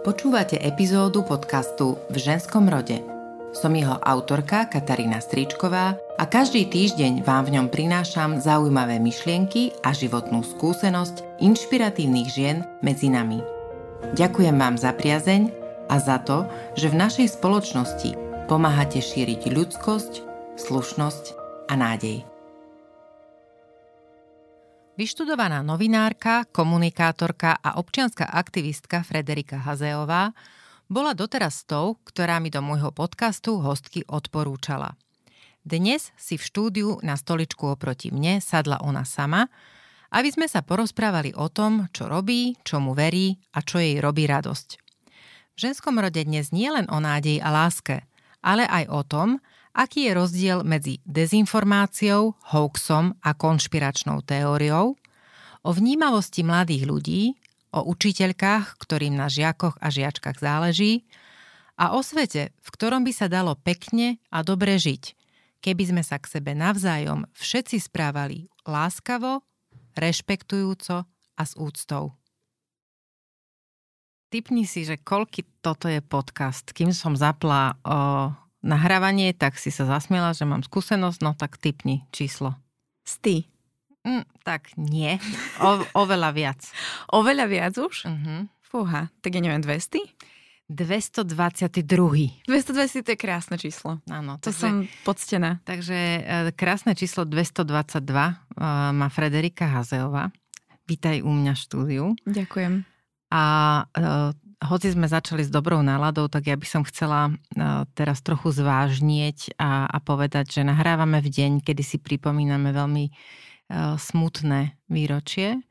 Počúvate epizódu podcastu V ženskom rode. Som jeho autorka Katarína Stričková a každý týždeň vám v ňom prinášam zaujímavé myšlienky a životnú skúsenosť inšpiratívnych žien medzi nami. Ďakujem vám za priazeň a za to, že v našej spoločnosti pomáhate šíriť ľudskosť, slušnosť a nádej. Vyštudovaná novinárka, komunikátorka a občianská aktivistka Frederika Hazeová bola doteraz tou, ktorá mi do môjho podcastu hostky odporúčala. Dnes si v štúdiu na stoličku oproti mne sadla ona sama, aby sme sa porozprávali o tom, čo robí, čomu verí a čo jej robí radosť. V ženskom rode dnes nie len o nádej a láske, ale aj o tom, aký je rozdiel medzi dezinformáciou, hoaxom a konšpiračnou teóriou, o vnímavosti mladých ľudí, o učiteľkách, ktorým na žiakoch a žiačkách záleží, a o svete, v ktorom by sa dalo pekne a dobre žiť, keby sme sa k sebe navzájom všetci správali láskavo, rešpektujúco a s úctou. Typni si, že koľky toto je podcast. Kým som zapla o nahrávanie, tak si sa zasmiela, že mám skúsenosť, no tak typni číslo. Sty. Mm, tak nie, o, oveľa viac. Oveľa viac už? Uh-huh. Fúha, tak ja neviem, 200? 222. 220 to je krásne číslo. Áno. To takže, som poctená. Takže e, krásne číslo 222 e, má Frederika Hazeová. Vítaj u mňa v štúdiu. Ďakujem. A e, hoci sme začali s dobrou náladou, tak ja by som chcela e, teraz trochu zvážnieť a, a povedať, že nahrávame v deň, kedy si pripomíname veľmi e, smutné výročie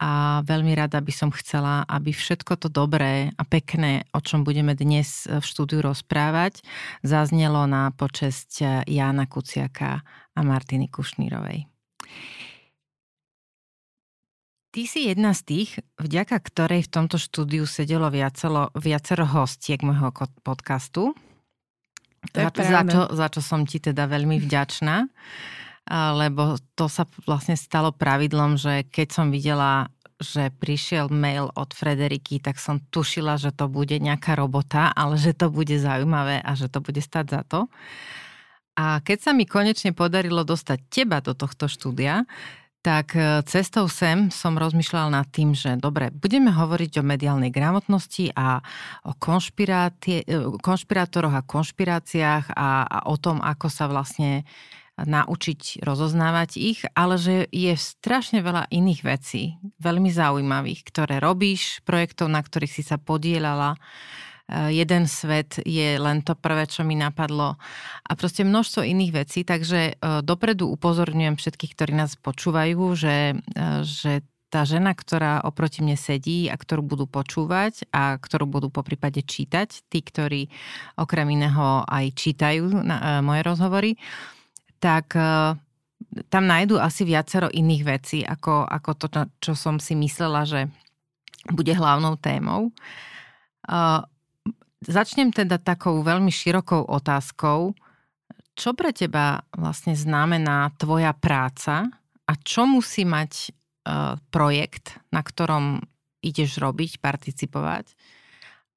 a veľmi rada by som chcela, aby všetko to dobré a pekné, o čom budeme dnes v štúdiu rozprávať, zaznelo na počesť Jána Kuciaka a Martiny Kušnírovej. Ty si jedna z tých, vďaka ktorej v tomto štúdiu sedelo viacero, viacero hostiek môjho podcastu. Za, za, čo, za čo som ti teda veľmi vďačná, lebo to sa vlastne stalo pravidlom, že keď som videla, že prišiel mail od Frederiky, tak som tušila, že to bude nejaká robota, ale že to bude zaujímavé a že to bude stať za to. A keď sa mi konečne podarilo dostať teba do tohto štúdia, tak e, cestou sem som rozmýšľal nad tým, že dobre, budeme hovoriť o mediálnej gramotnosti a o e, konšpirátoroch a konšpiráciách a, a o tom, ako sa vlastne naučiť rozoznávať ich, ale že je strašne veľa iných vecí, veľmi zaujímavých, ktoré robíš, projektov, na ktorých si sa podielala, jeden svet je len to prvé, čo mi napadlo a proste množstvo iných vecí, takže eh, dopredu upozorňujem všetkých, ktorí nás počúvajú, že, eh, že tá žena, ktorá oproti mne sedí a ktorú budú počúvať a ktorú budú po prípade čítať, tí, ktorí okrem iného aj čítajú na, moje rozhovory, tak tam nájdú asi viacero iných vecí, ako, ako to, čo som si myslela, že bude hlavnou témou. Začnem teda takou veľmi širokou otázkou. Čo pre teba vlastne znamená tvoja práca a čo musí mať uh, projekt, na ktorom ideš robiť, participovať,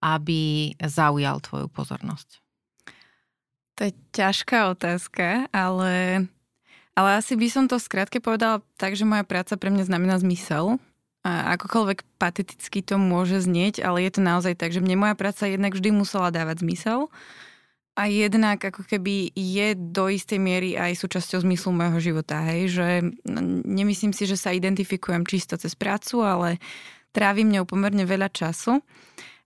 aby zaujal tvoju pozornosť? To je ťažká otázka, ale, ale asi by som to skrátke povedala tak, že moja práca pre mňa znamená zmysel a akokoľvek pateticky to môže znieť, ale je to naozaj tak, že mne moja práca jednak vždy musela dávať zmysel a jednak ako keby je do istej miery aj súčasťou zmyslu môjho života, hej, že nemyslím si, že sa identifikujem čisto cez prácu, ale trávim ňou pomerne veľa času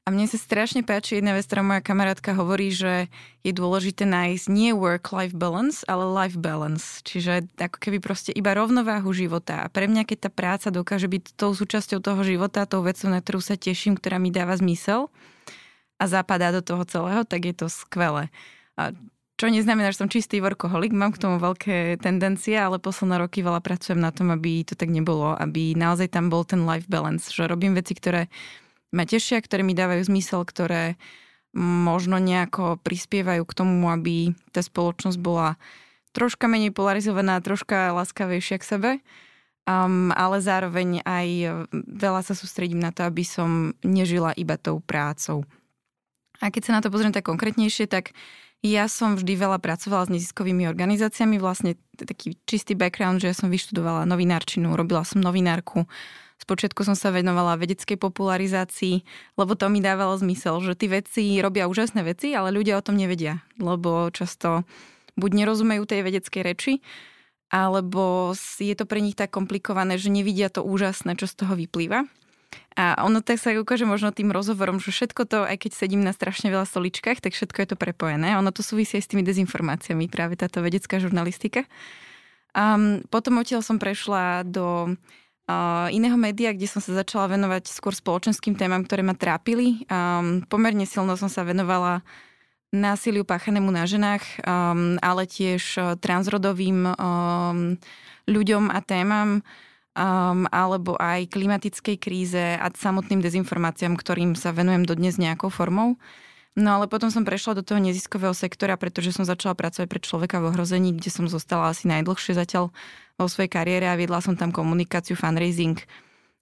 a mne sa strašne páči jedna vec, ktorá moja kamarátka hovorí, že je dôležité nájsť nie work-life balance, ale life balance. Čiže ako keby proste iba rovnováhu života. A pre mňa, keď tá práca dokáže byť tou súčasťou toho života, tou vecou, na ktorú sa teším, ktorá mi dáva zmysel a zapadá do toho celého, tak je to skvelé. A čo neznamená, že som čistý workoholik, mám k tomu veľké tendencie, ale posledné roky veľa pracujem na tom, aby to tak nebolo, aby naozaj tam bol ten life balance, že robím veci, ktoré ma tešia, ktoré mi dávajú zmysel, ktoré možno nejako prispievajú k tomu, aby tá spoločnosť bola troška menej polarizovaná, troška láskavejšia k sebe. um, ale zároveň aj veľa sa sústredím na to, aby som nežila iba tou prácou. A keď sa na to pozriem tak konkrétnejšie, tak ja som vždy veľa pracovala s neziskovými organizáciami, vlastne taký čistý background, že ja som vyštudovala novinárčinu, robila som novinárku, Spočiatku som sa venovala vedeckej popularizácii, lebo to mi dávalo zmysel, že tí veci robia úžasné veci, ale ľudia o tom nevedia, lebo často buď nerozumejú tej vedeckej reči, alebo je to pre nich tak komplikované, že nevidia to úžasné, čo z toho vyplýva. A ono tak sa ukáže možno tým rozhovorom, že všetko to, aj keď sedím na strašne veľa stoličkách, tak všetko je to prepojené. Ono to súvisí aj s tými dezinformáciami, práve táto vedecká žurnalistika. A potom odtiaľ som prešla do iného média, kde som sa začala venovať skôr spoločenským témam, ktoré ma trápili. Um, pomerne silno som sa venovala násiliu páchanému na ženách, um, ale tiež uh, transrodovým um, ľuďom a témam, um, alebo aj klimatickej kríze a samotným dezinformáciám, ktorým sa venujem dodnes nejakou formou. No ale potom som prešla do toho neziskového sektora, pretože som začala pracovať pre človeka v ohrození, kde som zostala asi najdlhšie zatiaľ vo svojej kariére a viedla som tam komunikáciu, fundraising,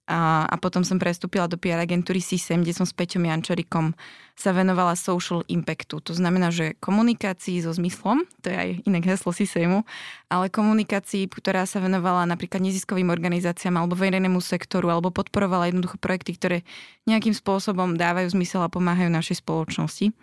a, a potom som prestúpila do PR agentúry CSM, kde som s Peťom Jančarikom sa venovala social impactu. To znamená, že komunikácii so zmyslom, to je aj iné heslo CSMu, ale komunikácii, ktorá sa venovala napríklad neziskovým organizáciám alebo verejnému sektoru, alebo podporovala jednoducho projekty, ktoré nejakým spôsobom dávajú zmysel a pomáhajú našej spoločnosti.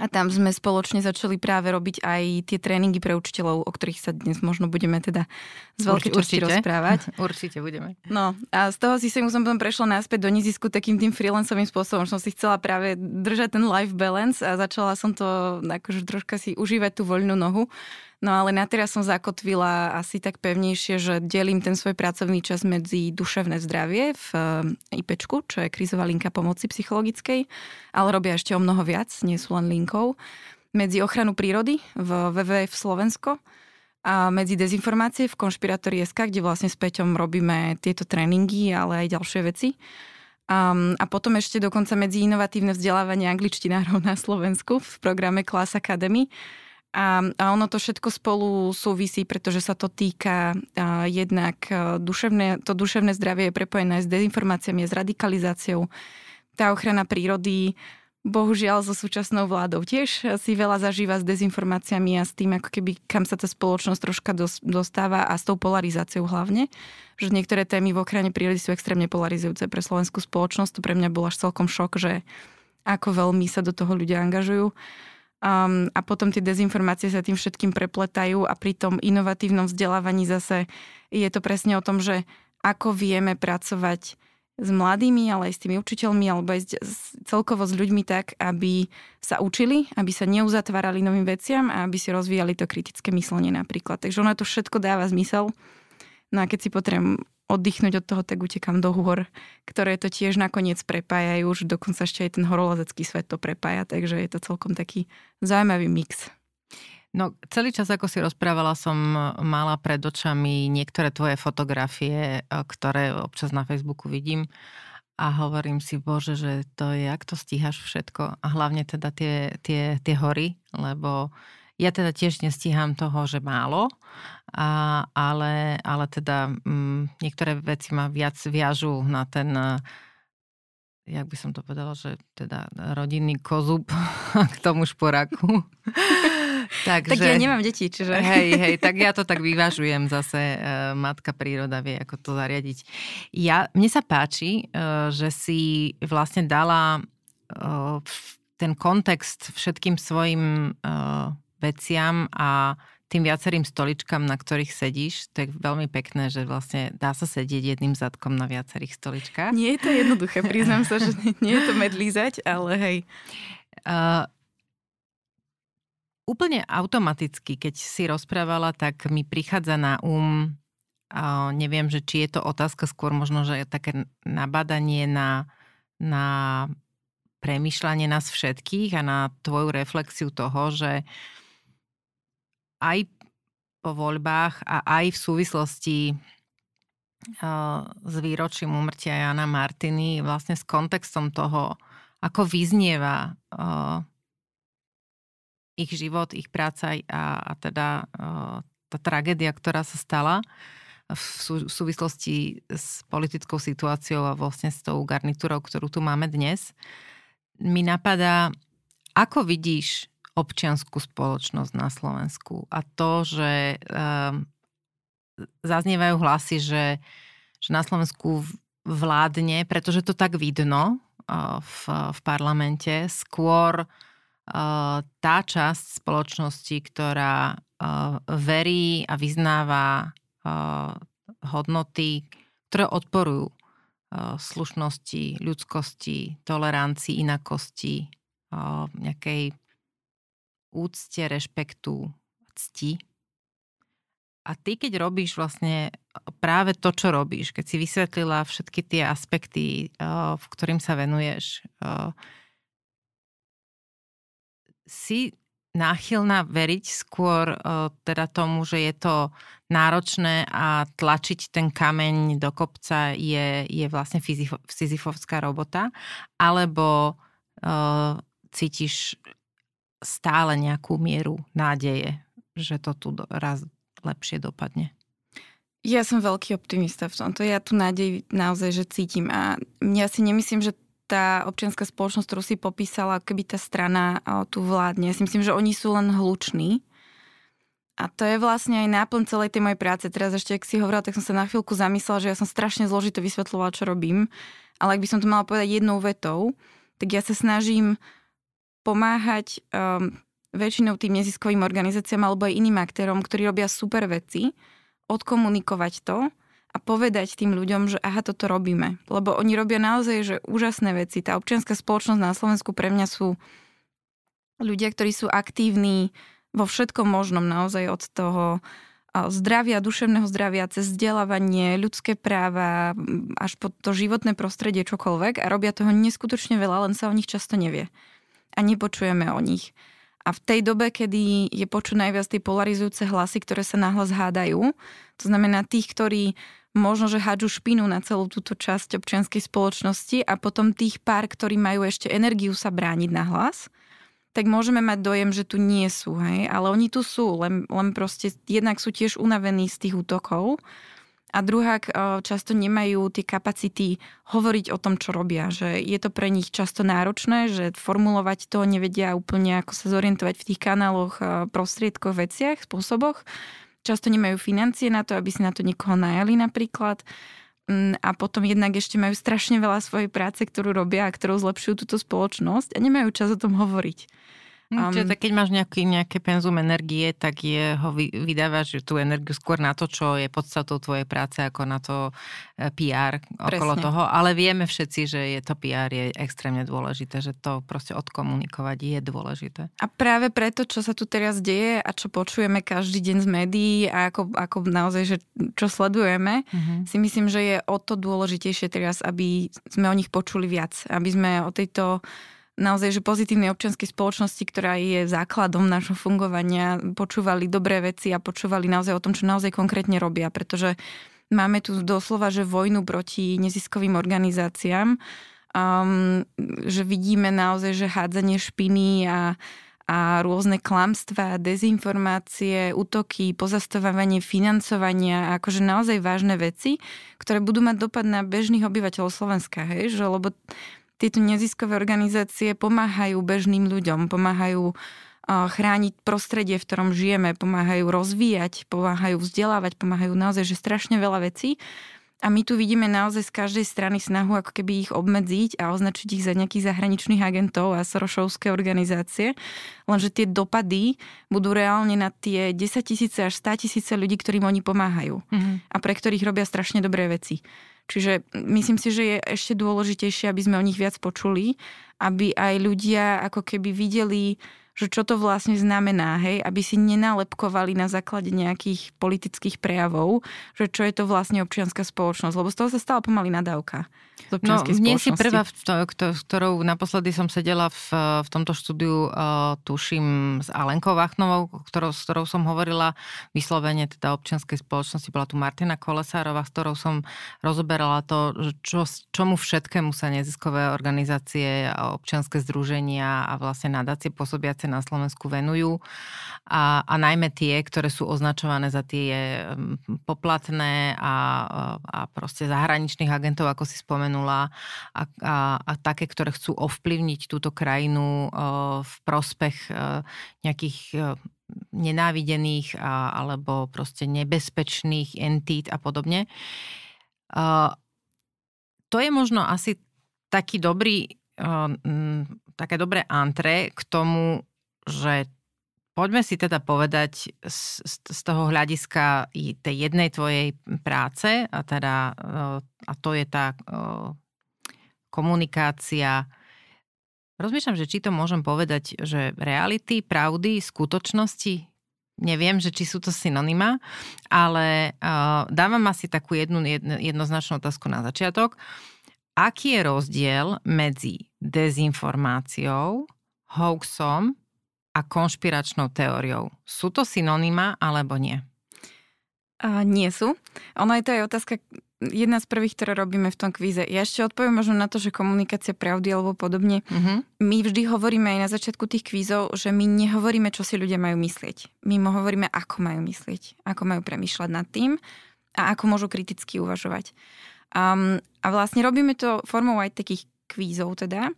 A tam sme spoločne začali práve robiť aj tie tréningy pre učiteľov, o ktorých sa dnes možno budeme teda z veľkej časti rozprávať. Určite budeme. No a z toho si som potom prešla naspäť do nezisku takým tým freelancovým spôsobom, že som si chcela práve držať ten life balance a začala som to akože troška si užívať tú voľnú nohu No ale na teraz som zakotvila asi tak pevnejšie, že delím ten svoj pracovný čas medzi duševné zdravie v eh, IPčku, čo je krízová linka pomoci psychologickej, ale robia ešte o mnoho viac, nie sú len linkou. Medzi ochranu prírody v WWF Slovensko a medzi dezinformácie v Konšpiratórii.sk, kde vlastne s Peťom robíme tieto tréningy, ale aj ďalšie veci. Um, a potom ešte dokonca medzi inovatívne vzdelávanie angličtinárov na Slovensku v programe Class Academy, a, a ono to všetko spolu súvisí, pretože sa to týka a, jednak a, duševné, to duševné zdravie je prepojené s dezinformáciami, s radikalizáciou. Tá ochrana prírody, bohužiaľ so súčasnou vládou tiež si veľa zažíva s dezinformáciami a s tým, ako keby kam sa tá spoločnosť troška dostáva a s tou polarizáciou hlavne. Že niektoré témy v ochrane prírody sú extrémne polarizujúce pre slovenskú spoločnosť. To pre mňa bol až celkom šok, že ako veľmi sa do toho ľudia angažujú. Um, a potom tie dezinformácie sa tým všetkým prepletajú a pri tom inovatívnom vzdelávaní zase je to presne o tom, že ako vieme pracovať s mladými, ale aj s tými učiteľmi, alebo aj s, celkovo s ľuďmi tak, aby sa učili, aby sa neuzatvárali novým veciam a aby si rozvíjali to kritické myslenie napríklad. Takže ono to všetko dáva zmysel. No a keď si potrebujem oddychnúť od toho, tak utekam do hôr, ktoré to tiež nakoniec prepájajú, že dokonca ešte aj ten horolezecký svet to prepája, takže je to celkom taký zaujímavý mix. No, celý čas, ako si rozprávala, som mala pred očami niektoré tvoje fotografie, e, ktoré občas na Facebooku vidím a hovorím si, bože, že to je, jak to stíhaš všetko a hlavne teda tie, tie, tie hory, lebo ja teda tiež nestíham toho, že málo, a, ale, ale teda m, mm, niektoré veci ma viac viažú na ten jak by som to povedala, že teda rodinný kozub k tomu šporáku. Takže, tak ja nemám deti, čiže... Hej, hej, tak ja to tak vyvažujem zase. E, matka príroda vie, ako to zariadiť. Ja, mne sa páči, e, že si vlastne dala e, ten kontext všetkým svojim veciam a tým viacerým stoličkám, na ktorých sedíš, to je veľmi pekné, že vlastne dá sa sedieť jedným zadkom na viacerých stoličkách. Nie je to jednoduché, priznám sa, že nie je to medlízať, ale hej. Uh, úplne automaticky, keď si rozprávala, tak mi prichádza na um, uh, neviem, že či je to otázka skôr možno, že je také nabadanie na, na premyšľanie nás všetkých a na tvoju reflexiu toho, že uh, aj po voľbách a aj v súvislosti s výročím umrtia Jana Martiny, vlastne s kontextom toho, ako vyznieva ich život, ich práca a, a teda tá tragédia, ktorá sa stala v súvislosti s politickou situáciou a vlastne s tou garnitúrou, ktorú tu máme dnes, mi napadá, ako vidíš občianskú spoločnosť na Slovensku. A to, že um, zaznievajú hlasy, že, že na Slovensku vládne, pretože to tak vidno uh, v, v parlamente, skôr uh, tá časť spoločnosti, ktorá uh, verí a vyznáva hodnoty, ktoré odporujú slušnosti, ľudskosti, tolerancii, inakosti, nejakej úcte, rešpektu, cti. A ty, keď robíš vlastne práve to, čo robíš, keď si vysvetlila všetky tie aspekty, v ktorým sa venuješ, si náchylná veriť skôr teda tomu, že je to náročné a tlačiť ten kameň do kopca je, je vlastne fyzifovská robota, alebo cítiš stále nejakú mieru nádeje, že to tu raz lepšie dopadne? Ja som veľký optimista v tomto. Ja tu nádej naozaj, že cítim. A ja si nemyslím, že tá občianská spoločnosť, ktorú si popísala, keby tá strana tu vládne. Ja si myslím, že oni sú len hluční. A to je vlastne aj náplň celej tej mojej práce. Teraz ešte, ak si hovorila, tak som sa na chvíľku zamyslela, že ja som strašne zložito vysvetľovala, čo robím. Ale ak by som to mala povedať jednou vetou, tak ja sa snažím pomáhať um, väčšinou tým neziskovým organizáciám alebo aj iným aktérom, ktorí robia super veci, odkomunikovať to a povedať tým ľuďom, že aha, toto robíme. Lebo oni robia naozaj že úžasné veci. Tá občianská spoločnosť na Slovensku pre mňa sú ľudia, ktorí sú aktívni vo všetkom možnom naozaj od toho zdravia, duševného zdravia, cez vzdelávanie, ľudské práva, až po to životné prostredie, čokoľvek a robia toho neskutočne veľa, len sa o nich často nevie a nepočujeme o nich. A v tej dobe, kedy je počuť najviac tie polarizujúce hlasy, ktoré sa nahlas hádajú, to znamená tých, ktorí možno, že hádžu špinu na celú túto časť občianskej spoločnosti a potom tých pár, ktorí majú ešte energiu sa brániť na hlas, tak môžeme mať dojem, že tu nie sú, hej? ale oni tu sú, len, len proste jednak sú tiež unavení z tých útokov a druhák e, často nemajú tie kapacity hovoriť o tom, čo robia. Že je to pre nich často náročné, že formulovať to nevedia úplne, ako sa zorientovať v tých kanáloch, e, prostriedkoch, veciach, spôsoboch. Často nemajú financie na to, aby si na to niekoho najali napríklad. Mm, a potom jednak ešte majú strašne veľa svojej práce, ktorú robia a ktorou zlepšujú túto spoločnosť a nemajú čas o tom hovoriť. Um, Čiže tak keď máš nejaký, nejaké penzum energie, tak je, ho vydávaš tú energiu skôr na to, čo je podstatou tvojej práce, ako na to e, PR okolo Presne. toho. Ale vieme všetci, že je to PR je extrémne dôležité, že to proste odkomunikovať je dôležité. A práve preto, čo sa tu teraz deje a čo počujeme každý deň z médií a ako, ako naozaj, že čo sledujeme, uh-huh. si myslím, že je o to dôležitejšie teraz, aby sme o nich počuli viac. Aby sme o tejto naozaj že pozitívnej občianskej spoločnosti, ktorá je základom našho fungovania, počúvali dobré veci a počúvali naozaj o tom, čo naozaj konkrétne robia, pretože máme tu doslova, že vojnu proti neziskovým organizáciám, um, že vidíme naozaj, že hádzanie špiny a a rôzne klamstvá, dezinformácie, útoky, pozastavovanie financovania, akože naozaj vážne veci, ktoré budú mať dopad na bežných obyvateľov Slovenska, hej, že lebo tieto neziskové organizácie pomáhajú bežným ľuďom, pomáhajú chrániť prostredie, v ktorom žijeme, pomáhajú rozvíjať, pomáhajú vzdelávať, pomáhajú naozaj, že strašne veľa vecí. A my tu vidíme naozaj z každej strany snahu ako keby ich obmedziť a označiť ich za nejakých zahraničných agentov a sorošovské organizácie. Lenže tie dopady budú reálne na tie 10 tisíce až 100 tisíce ľudí, ktorým oni pomáhajú. Mm-hmm. A pre ktorých robia strašne dobré veci. Čiže myslím si, že je ešte dôležitejšie, aby sme o nich viac počuli, aby aj ľudia ako keby videli že čo to vlastne znamená, hej, aby si nenalepkovali na základe nejakých politických prejavov, že čo je to vlastne občianská spoločnosť, lebo z toho sa stala pomaly nadávka. Z no, nie si prvá, ktorou naposledy som sedela v, v tomto štúdiu, uh, tuším, s Alenkou Vachnovou, ktorou, s ktorou som hovorila vyslovene teda občianskej spoločnosti. Bola tu Martina Kolesárová, s ktorou som rozoberala to, čo, čomu všetkému sa neziskové organizácie občianske združenia a vlastne nadácie pôsobiace na Slovensku venujú a, a najmä tie, ktoré sú označované za tie poplatné a, a proste zahraničných agentov, ako si spomenula, a, a, a také, ktoré chcú ovplyvniť túto krajinu v prospech nejakých nenávidených a, alebo proste nebezpečných entít a podobne. Uh, to je možno asi taký dobrý, také dobré antre k tomu, že poďme si teda povedať z, z toho hľadiska tej jednej tvojej práce a teda uh, a to je tá uh, komunikácia Rozmýšľam, že či to môžem povedať, že reality, pravdy, skutočnosti, neviem, že či sú to synonyma, ale uh, dávam asi takú jednu jedno, jednoznačnú otázku na začiatok. Aký je rozdiel medzi dezinformáciou, hoaxom a konšpiračnou teóriou? Sú to synonyma alebo nie? Uh, nie sú. Ono je to aj otázka, jedna z prvých, ktoré robíme v tom kvíze. Ja ešte odpoviem možno na to, že komunikácia pravdy alebo podobne. Uh-huh. My vždy hovoríme aj na začiatku tých kvízov, že my nehovoríme, čo si ľudia majú myslieť. My hovoríme, ako majú myslieť, ako majú premýšľať nad tým a ako môžu kriticky uvažovať. Um, a vlastne robíme to formou aj takých kvízov teda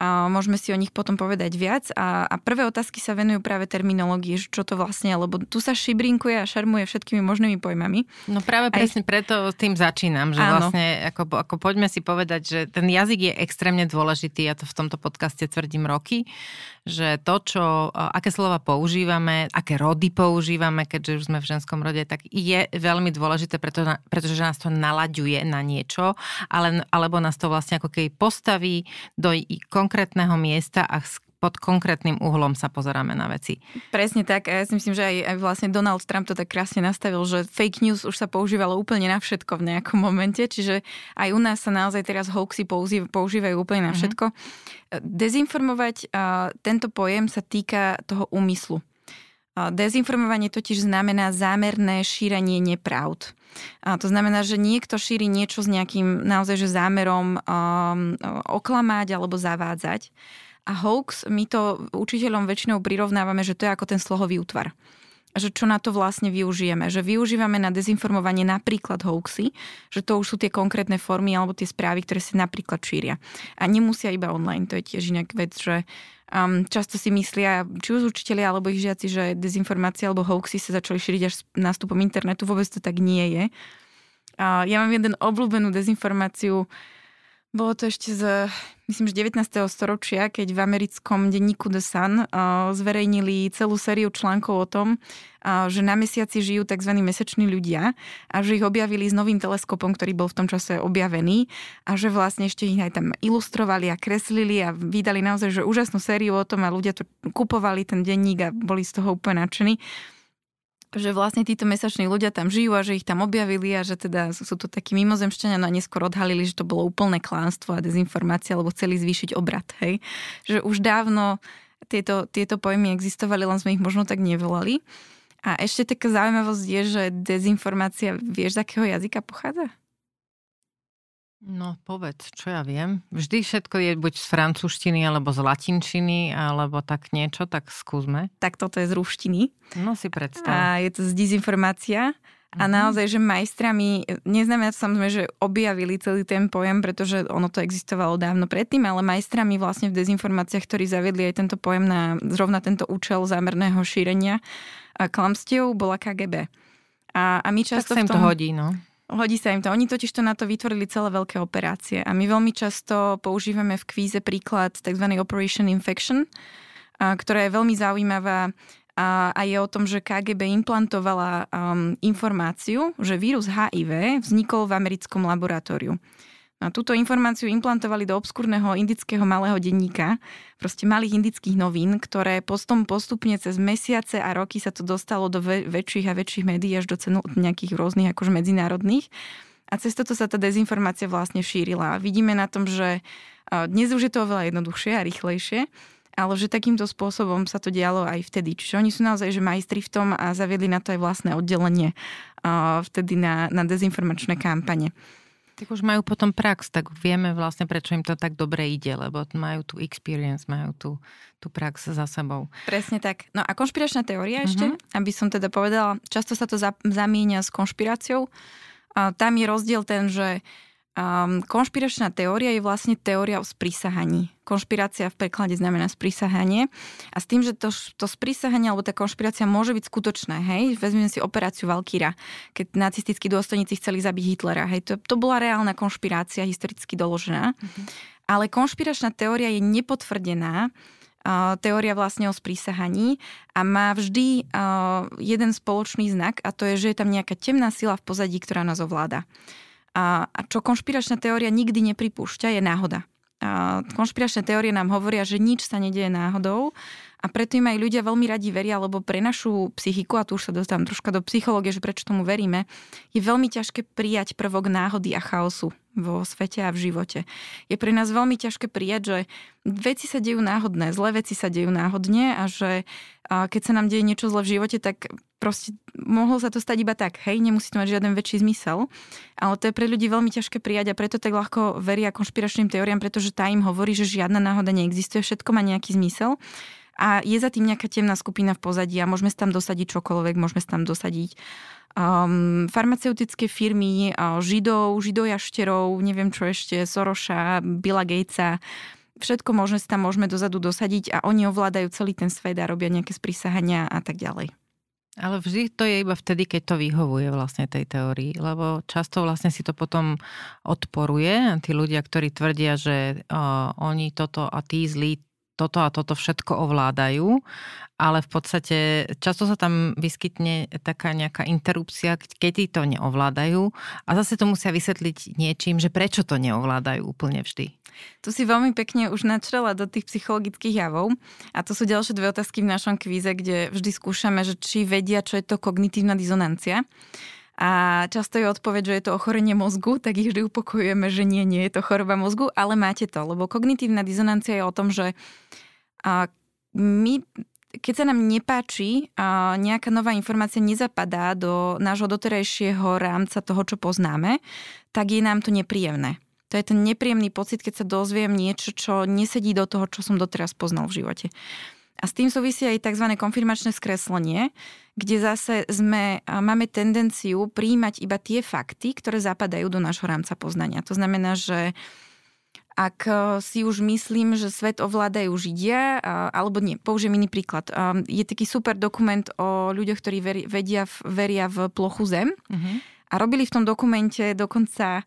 a môžeme si o nich potom povedať viac. A, a prvé otázky sa venujú práve terminológii, čo to vlastne lebo tu sa šibrinkuje a šarmuje všetkými možnými pojmami. No práve presne Aj... preto tým začínam, že Áno. vlastne ako, ako poďme si povedať, že ten jazyk je extrémne dôležitý, ja to v tomto podcaste tvrdím roky, že to, čo, aké slova používame, aké rody používame, keďže už sme v ženskom rode, tak je veľmi dôležité, preto, pretože nás to nalaďuje na niečo, ale, alebo nás to vlastne ako keby postaví do konkrétneho miesta a pod konkrétnym uhlom sa pozeráme na veci. Presne tak. A ja si myslím, že aj, aj vlastne Donald Trump to tak krásne nastavil, že fake news už sa používalo úplne na všetko v nejakom momente, čiže aj u nás sa naozaj teraz hoaxy používajú úplne na mhm. všetko. Mm-hmm. Dezinformovať, tento pojem sa týka toho úmyslu. Dezinformovanie totiž znamená zámerné šírenie nepravd. A to znamená, že niekto šíri niečo s nejakým naozaj že zámerom um, oklamať alebo zavádzať. A hoax, my to učiteľom väčšinou prirovnávame, že to je ako ten slohový útvar že čo na to vlastne využijeme. Že využívame na dezinformovanie napríklad hoaxy, že to už sú tie konkrétne formy alebo tie správy, ktoré si napríklad šíria. A nemusia iba online, to je tiež inak vec, že um, často si myslia, či už učiteľia alebo ich žiaci, že dezinformácie alebo hoaxy sa začali šíriť až s nástupom internetu. Vôbec to tak nie je. Uh, ja mám jeden obľúbenú dezinformáciu, bolo to ešte z, myslím, že 19. storočia, keď v americkom denníku The Sun uh, zverejnili celú sériu článkov o tom, uh, že na mesiaci žijú tzv. meseční ľudia a že ich objavili s novým teleskopom, ktorý bol v tom čase objavený a že vlastne ešte ich aj tam ilustrovali a kreslili a vydali naozaj že úžasnú sériu o tom a ľudia to kupovali ten denník a boli z toho úplne nadšení že vlastne títo mesační ľudia tam žijú a že ich tam objavili a že teda sú to takí mimozemšťania no a neskôr odhalili, že to bolo úplné klánstvo a dezinformácia, lebo chceli zvýšiť obrad, hej. Že už dávno tieto, tieto pojmy existovali, len sme ich možno tak nevolali. A ešte taká zaujímavosť je, že dezinformácia, vieš, z akého jazyka pochádza? No povedz, čo ja viem. Vždy všetko je buď z francúzštiny, alebo z latinčiny, alebo tak niečo, tak skúsme. Tak toto je z ruštiny. No si predstav. A je to z dezinformácia. A mhm. naozaj, že majstrami, neznamená to samozrejme, že objavili celý ten pojem, pretože ono to existovalo dávno predtým, ale majstrami vlastne v dezinformáciách, ktorí zaviedli aj tento pojem na zrovna tento účel zámerného šírenia klamstiev, bola KGB. A, a my často tak sa im tom... to hodí, no. Hodí sa im to. Oni totiž to na to vytvorili celé veľké operácie. A my veľmi často používame v kvíze príklad tzv. Operation Infection, ktorá je veľmi zaujímavá a, a je o tom, že KGB implantovala um, informáciu, že vírus HIV vznikol v americkom laboratóriu. A túto informáciu implantovali do obskúrneho indického malého denníka, proste malých indických novín, ktoré postom postupne cez mesiace a roky sa to dostalo do väč- väčších a väčších médií až do cenu nejakých rôznych akože medzinárodných. A cez toto sa tá dezinformácia vlastne šírila. A vidíme na tom, že dnes už je to oveľa jednoduchšie a rýchlejšie, ale že takýmto spôsobom sa to dialo aj vtedy. Čiže oni sú naozaj že majstri v tom a zaviedli na to aj vlastné oddelenie vtedy na, na dezinformačné kampane. Tak už majú potom prax, tak vieme vlastne, prečo im to tak dobre ide, lebo majú tu experience, majú tu, tú prax za sebou. Presne tak. No a konšpiračná teória ešte, mm-hmm. aby som teda povedala, často sa to za, zamíňa s konšpiráciou. A tam je rozdiel ten, že Um, konšpiračná teória je vlastne teória o sprísahaní. Konšpirácia v preklade znamená sprísahanie. A s tým, že to, to sprísahanie alebo tá konšpirácia môže byť skutočné, hej, vezmeme si operáciu Valkyra, keď nacistickí dôstojníci chceli zabiť Hitlera, hej, to, to bola reálna konšpirácia, historicky doložená. Mm-hmm. Ale konšpiračná teória je nepotvrdená, teória vlastne o sprísahaní a má vždy jeden spoločný znak a to je, že je tam nejaká temná sila v pozadí, ktorá nás ovláda. A, a čo konšpiračná teória nikdy nepripúšťa, je náhoda. A konšpiračné teórie nám hovoria, že nič sa nedieje náhodou a preto im aj ľudia veľmi radi veria, lebo pre našu psychiku, a tu už sa dostávam troška do psychológie, že prečo tomu veríme, je veľmi ťažké prijať prvok náhody a chaosu vo svete a v živote. Je pre nás veľmi ťažké prijať, že veci sa dejú náhodné, zlé veci sa dejú náhodne a že keď sa nám deje niečo zle v živote, tak proste mohlo sa to stať iba tak, hej, nemusí to mať žiaden väčší zmysel, ale to je pre ľudí veľmi ťažké prijať a preto tak ľahko veria konšpiračným teóriám, pretože tá im hovorí, že žiadna náhoda neexistuje, všetko má nejaký zmysel a je za tým nejaká temná skupina v pozadí a môžeme tam dosadiť čokoľvek, môžeme tam dosadiť um, farmaceutické firmy, uh, židov, židojašterov, neviem čo ešte, Soroša, Billa Gatesa, všetko možné sa tam môžeme dozadu dosadiť a oni ovládajú celý ten svet a robia nejaké sprísahania a tak ďalej. Ale vždy to je iba vtedy, keď to vyhovuje vlastne tej teórii, lebo často vlastne si to potom odporuje. Tí ľudia, ktorí tvrdia, že uh, oni toto a tí zlí toto a toto všetko ovládajú, ale v podstate často sa tam vyskytne taká nejaká interrupcia, keď to neovládajú a zase to musia vysvetliť niečím, že prečo to neovládajú úplne vždy. Tu si veľmi pekne už načrela do tých psychologických javov a to sú ďalšie dve otázky v našom kvíze, kde vždy skúšame, že či vedia, čo je to kognitívna dizonancia. A často je odpoveď, že je to ochorenie mozgu, tak ich vždy upokojujeme, že nie, nie je to choroba mozgu, ale máte to, lebo kognitívna dizonancia je o tom, že my keď sa nám nepáči a nejaká nová informácia nezapadá do nášho doterajšieho rámca toho, čo poznáme, tak je nám to nepríjemné. To je ten nepríjemný pocit, keď sa dozviem niečo, čo nesedí do toho, čo som doteraz poznal v živote. A s tým súvisí aj tzv. konfirmačné skreslenie, kde zase sme, máme tendenciu príjmať iba tie fakty, ktoré zapadajú do nášho rámca poznania. To znamená, že ak si už myslím, že svet ovládajú Židia, alebo nie, použijem iný príklad. Je taký super dokument o ľuďoch, ktorí veria, veria v plochu Zem. Uh-huh. A robili v tom dokumente dokonca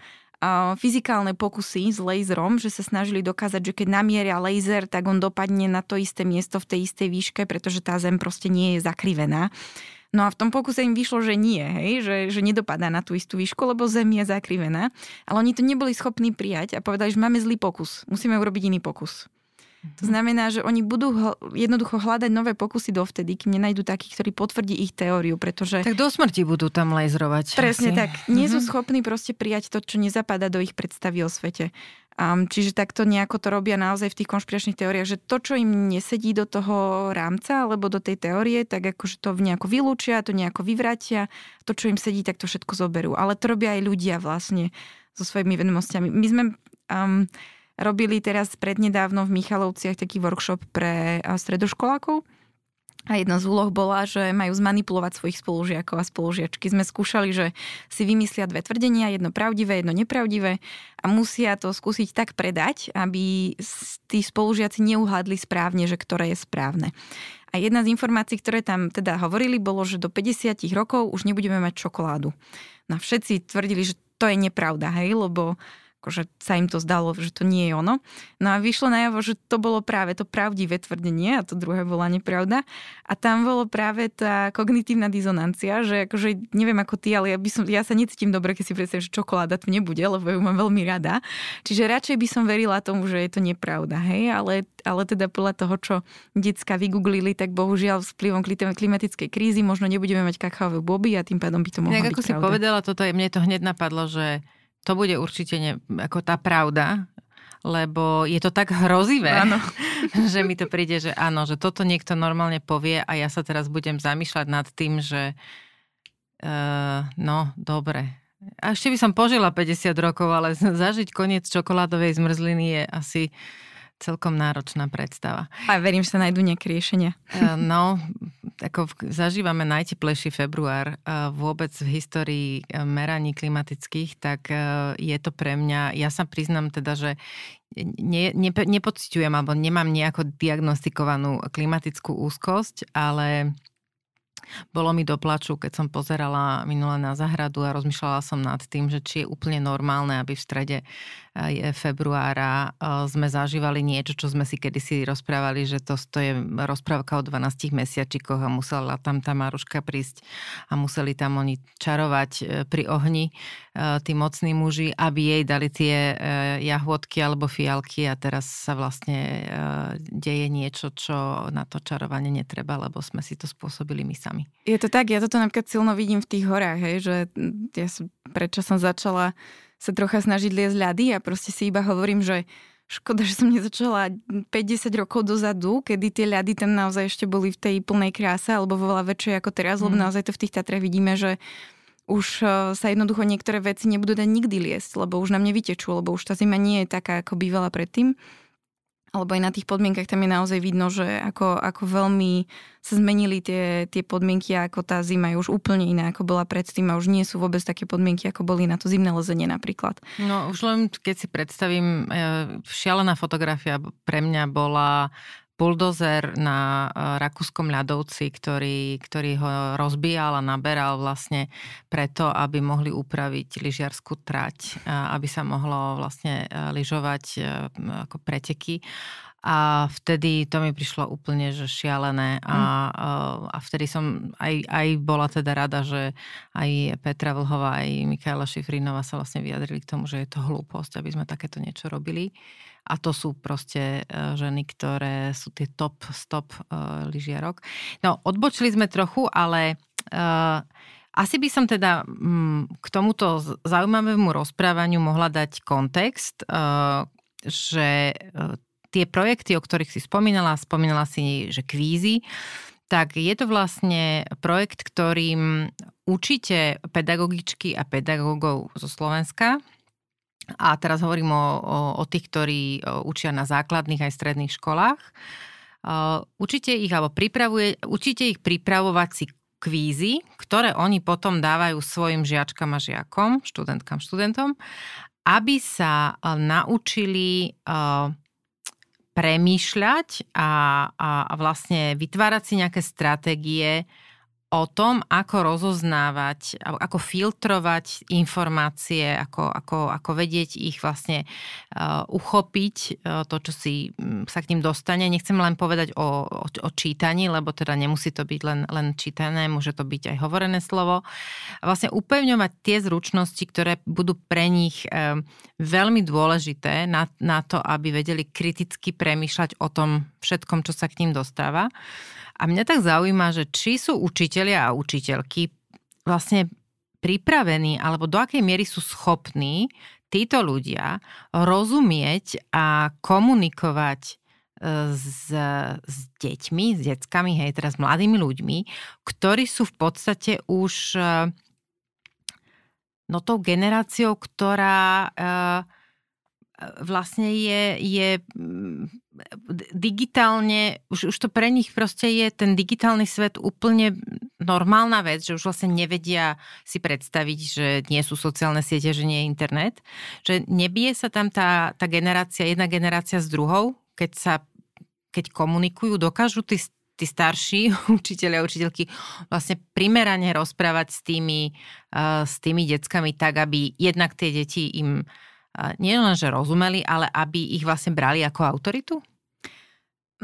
fyzikálne pokusy s laserom, že sa snažili dokázať, že keď namieria laser, tak on dopadne na to isté miesto v tej istej výške, pretože tá Zem proste nie je zakrivená. No a v tom pokuse im vyšlo, že nie, hej, že, že nedopadá na tú istú výšku, lebo Zem je zakrivená. Ale oni to neboli schopní prijať a povedali, že máme zlý pokus, musíme urobiť iný pokus. To znamená, že oni budú jednoducho hľadať nové pokusy dovtedy, kým nenajdu taký, ktorý potvrdí ich teóriu, pretože... Tak do smrti budú tam lejzrovať. Presne asi. tak. Nie sú mhm. schopní proste prijať to, čo nezapadá do ich predstavy o svete. Um, čiže takto nejako to robia naozaj v tých konšpiračných teóriách, že to, čo im nesedí do toho rámca alebo do tej teórie, tak akože to nejako vylúčia, to nejako vyvratia, to, čo im sedí, tak to všetko zoberú. Ale to robia aj ľudia vlastne so svojimi vedomostiami. My sme um, robili teraz prednedávno v Michalovciach taký workshop pre stredoškolákov. A jedna z úloh bola, že majú zmanipulovať svojich spolužiakov a spolužiačky. Sme skúšali, že si vymyslia dve tvrdenia, jedno pravdivé, jedno nepravdivé a musia to skúsiť tak predať, aby tí spolužiaci neuhádli správne, že ktoré je správne. A jedna z informácií, ktoré tam teda hovorili, bolo, že do 50 rokov už nebudeme mať čokoládu. No a všetci tvrdili, že to je nepravda, hej, lebo akože sa im to zdalo, že to nie je ono. No a vyšlo najavo, že to bolo práve to pravdivé tvrdenie a to druhé bola nepravda. A tam bolo práve tá kognitívna dizonancia, že akože neviem ako ty, ale ja, by som, ja sa necítim dobre, keď si predstavím, že čokoláda tu nebude, lebo ju mám veľmi rada. Čiže radšej by som verila tomu, že je to nepravda, hej, ale, ale teda podľa toho, čo decka vygooglili, tak bohužiaľ s vplyvom klimatickej krízy možno nebudeme mať kakaové boby a tým pádom by to mohlo byť ako pravda. si povedala, toto je, mne to hneď napadlo, že to bude určite ne, ako tá pravda, lebo je to tak hrozivé, áno. že mi to príde, že áno, že toto niekto normálne povie a ja sa teraz budem zamýšľať nad tým, že uh, no, dobre, A ešte by som požila 50 rokov, ale zažiť koniec čokoládovej zmrzliny je asi celkom náročná predstava. A verím, že sa nájdú nejaké riešenia. E, no, ako zažívame najteplejší február e, vôbec v histórii e, meraní klimatických, tak je to pre mňa, ja sa priznám teda, že ne, ne, nepocitujem alebo nemám nejako diagnostikovanú klimatickú úzkosť, ale bolo mi do plaču, keď som pozerala minule na zahradu a rozmýšľala som nad tým, že či je úplne normálne, aby v strede februára sme zažívali niečo, čo sme si kedysi rozprávali, že to, to je rozprávka o 12 mesiačikoch a musela tam tá Maruška prísť a museli tam oni čarovať e, pri ohni e, tí mocní muži, aby jej dali tie e, jahôdky alebo fialky a teraz sa vlastne deje niečo, čo na to čarovanie netreba, lebo sme si to spôsobili my sami. Je to tak, ja toto napríklad silno vidím v tých horách, hej, že ja som, prečo som začala sa trocha snažiť liesť ľady a proste si iba hovorím, že škoda, že som nezačala 50 rokov dozadu, kedy tie ľady tam naozaj ešte boli v tej plnej kráse alebo veľa väčšej ako teraz, mm. lebo naozaj to v tých Tatrách vidíme, že už e, sa jednoducho niektoré veci nebudú dať nikdy liesť, lebo už nám nevytečú, lebo už tá zima nie je taká, ako bývala predtým alebo aj na tých podmienkach tam je naozaj vidno, že ako, ako veľmi sa zmenili tie, tie podmienky a ako tá zima je už úplne iná, ako bola predtým a už nie sú vôbec také podmienky, ako boli na to zimné lezenie napríklad. No už len keď si predstavím, e, šialená fotografia pre mňa bola buldozer na e, rakúskom ľadovci, ktorý, ktorý ho rozbíjal a naberal vlastne preto, aby mohli upraviť lyžiarskú trať, aby sa mohlo vlastne e, lyžovať ako preteky. A vtedy to mi prišlo úplne že šialené a, mm. a vtedy som aj, aj bola teda rada, že aj Petra Vlhová, aj Mikaela Šifrinová sa vlastne vyjadrili k tomu, že je to hlúposť, aby sme takéto niečo robili. A to sú proste e, ženy, ktoré sú tie top, stop uh, lyžiarok. No, odbočili sme trochu, ale uh, asi by som teda um, k tomuto zaujímavému rozprávaniu mohla dať kontext, že tie projekty, o ktorých si spomínala, spomínala si, že kvízy, tak je to vlastne projekt, ktorým učíte pedagogičky a pedagógov zo Slovenska, a teraz hovorím o, o, o tých, ktorí učia na základných aj stredných školách. Učíte ich alebo pripravuje, učíte ich pripravovať si kvízy, ktoré oni potom dávajú svojim žiačkam a žiakom, študentkám, študentom, aby sa naučili premýšľať a, a, a vlastne vytvárať si nejaké stratégie, o tom, ako rozoznávať, ako filtrovať informácie, ako, ako, ako vedieť ich vlastne uh, uchopiť, uh, to, čo si um, sa k ním dostane. Nechcem len povedať o, o, o čítaní, lebo teda nemusí to byť len, len čítané, môže to byť aj hovorené slovo. A vlastne upevňovať tie zručnosti, ktoré budú pre nich um, veľmi dôležité na, na to, aby vedeli kriticky premýšľať o tom všetkom, čo sa k ním dostáva. A mňa tak zaujíma, že či sú učitelia a učiteľky vlastne pripravení, alebo do akej miery sú schopní títo ľudia rozumieť a komunikovať e, s, s deťmi, s deckami, hej, teraz mladými ľuďmi, ktorí sú v podstate už e, no tou generáciou, ktorá uh, vlastne je, je digitálne, už, už to pre nich proste je ten digitálny svet úplne normálna vec, že už vlastne nevedia si predstaviť, že nie sú sociálne siete, že nie je internet. Že nebije sa tam tá, tá generácia, jedna generácia s druhou, keď sa keď komunikujú, dokážu tí, tí starší učiteľi a učiteľky vlastne primerane rozprávať s tými, uh, s tými deckami tak, aby jednak tie deti im nie len, že rozumeli, ale aby ich vlastne brali ako autoritu?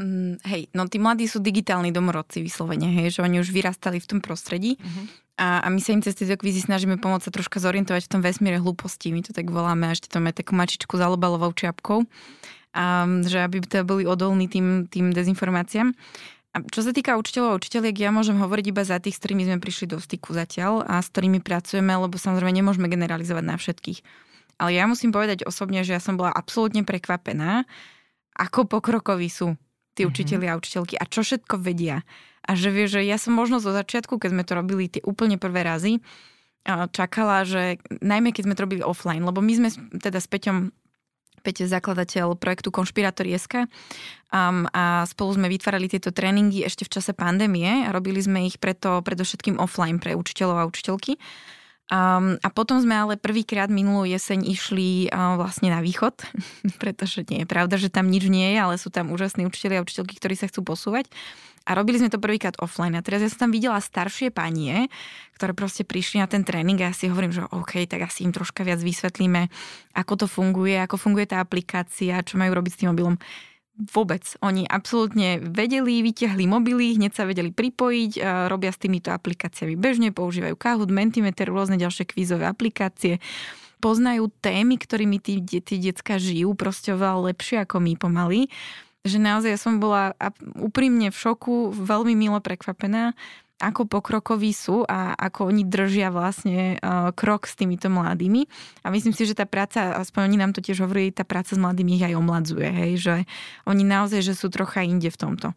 Mm, hej, no tí mladí sú digitálni domorodci vyslovene, hej, že oni už vyrastali v tom prostredí uh-huh. a, a my sa im cez tieto kvízy snažíme pomôcť sa troška zorientovať v tom vesmíre hlúposti, my to tak voláme, a ešte to máme takú mačičku za lobalovou čiapkou, a, že aby to boli odolní tým, tým dezinformáciám. A čo sa týka učiteľov a učiteľiek, ja môžem hovoriť iba za tých, s ktorými sme prišli do styku zatiaľ a s ktorými pracujeme, lebo samozrejme nemôžeme generalizovať na všetkých. Ale ja musím povedať osobne, že ja som bola absolútne prekvapená, ako pokrokoví sú tí mm-hmm. učiteľi a učiteľky a čo všetko vedia. A že vie, že ja som možno zo začiatku, keď sme to robili tie úplne prvé razy, čakala, že najmä keď sme to robili offline, lebo my sme teda s Peťom Peťo zakladateľ projektu Konšpirator.sk um, a spolu sme vytvárali tieto tréningy ešte v čase pandémie a robili sme ich preto predovšetkým offline pre učiteľov a učiteľky. Um, a potom sme ale prvýkrát minulú jeseň išli uh, vlastne na východ, pretože nie je pravda, že tam nič nie je, ale sú tam úžasní učiteľi a učiteľky, ktorí sa chcú posúvať. A robili sme to prvýkrát offline. A teraz ja som tam videla staršie panie, ktoré proste prišli na ten tréning a ja si hovorím, že OK, tak asi im troška viac vysvetlíme, ako to funguje, ako funguje tá aplikácia, čo majú robiť s tým mobilom vôbec. Oni absolútne vedeli, vyťahli mobily, hneď sa vedeli pripojiť, robia s týmito aplikáciami bežne, používajú Kahoot, Mentimeter, rôzne ďalšie kvízové aplikácie. Poznajú témy, ktorými tí, tí decka žijú, proste oveľa lepšie ako my pomaly. Že naozaj som bola úprimne v šoku, veľmi milo prekvapená ako pokrokoví sú a ako oni držia vlastne uh, krok s týmito mladými. A myslím si, že tá práca, aspoň oni nám to tiež hovorí, tá práca s mladými ich aj omladzuje, hej, že oni naozaj, že sú trocha inde v tomto.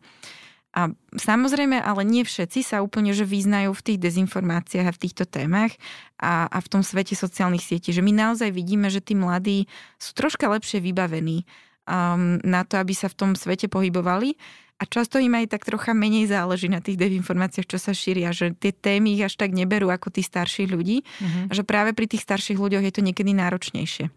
A samozrejme, ale nie všetci sa úplne že vyznajú v tých dezinformáciách a v týchto témach a, a v tom svete sociálnych sietí. Že my naozaj vidíme, že tí mladí sú troška lepšie vybavení um, na to, aby sa v tom svete pohybovali a často im aj tak trocha menej záleží na tých dezinformáciách, čo sa šíria, že tie témy ich až tak neberú ako tí starší ľudí, uh-huh. a že práve pri tých starších ľuďoch je to niekedy náročnejšie.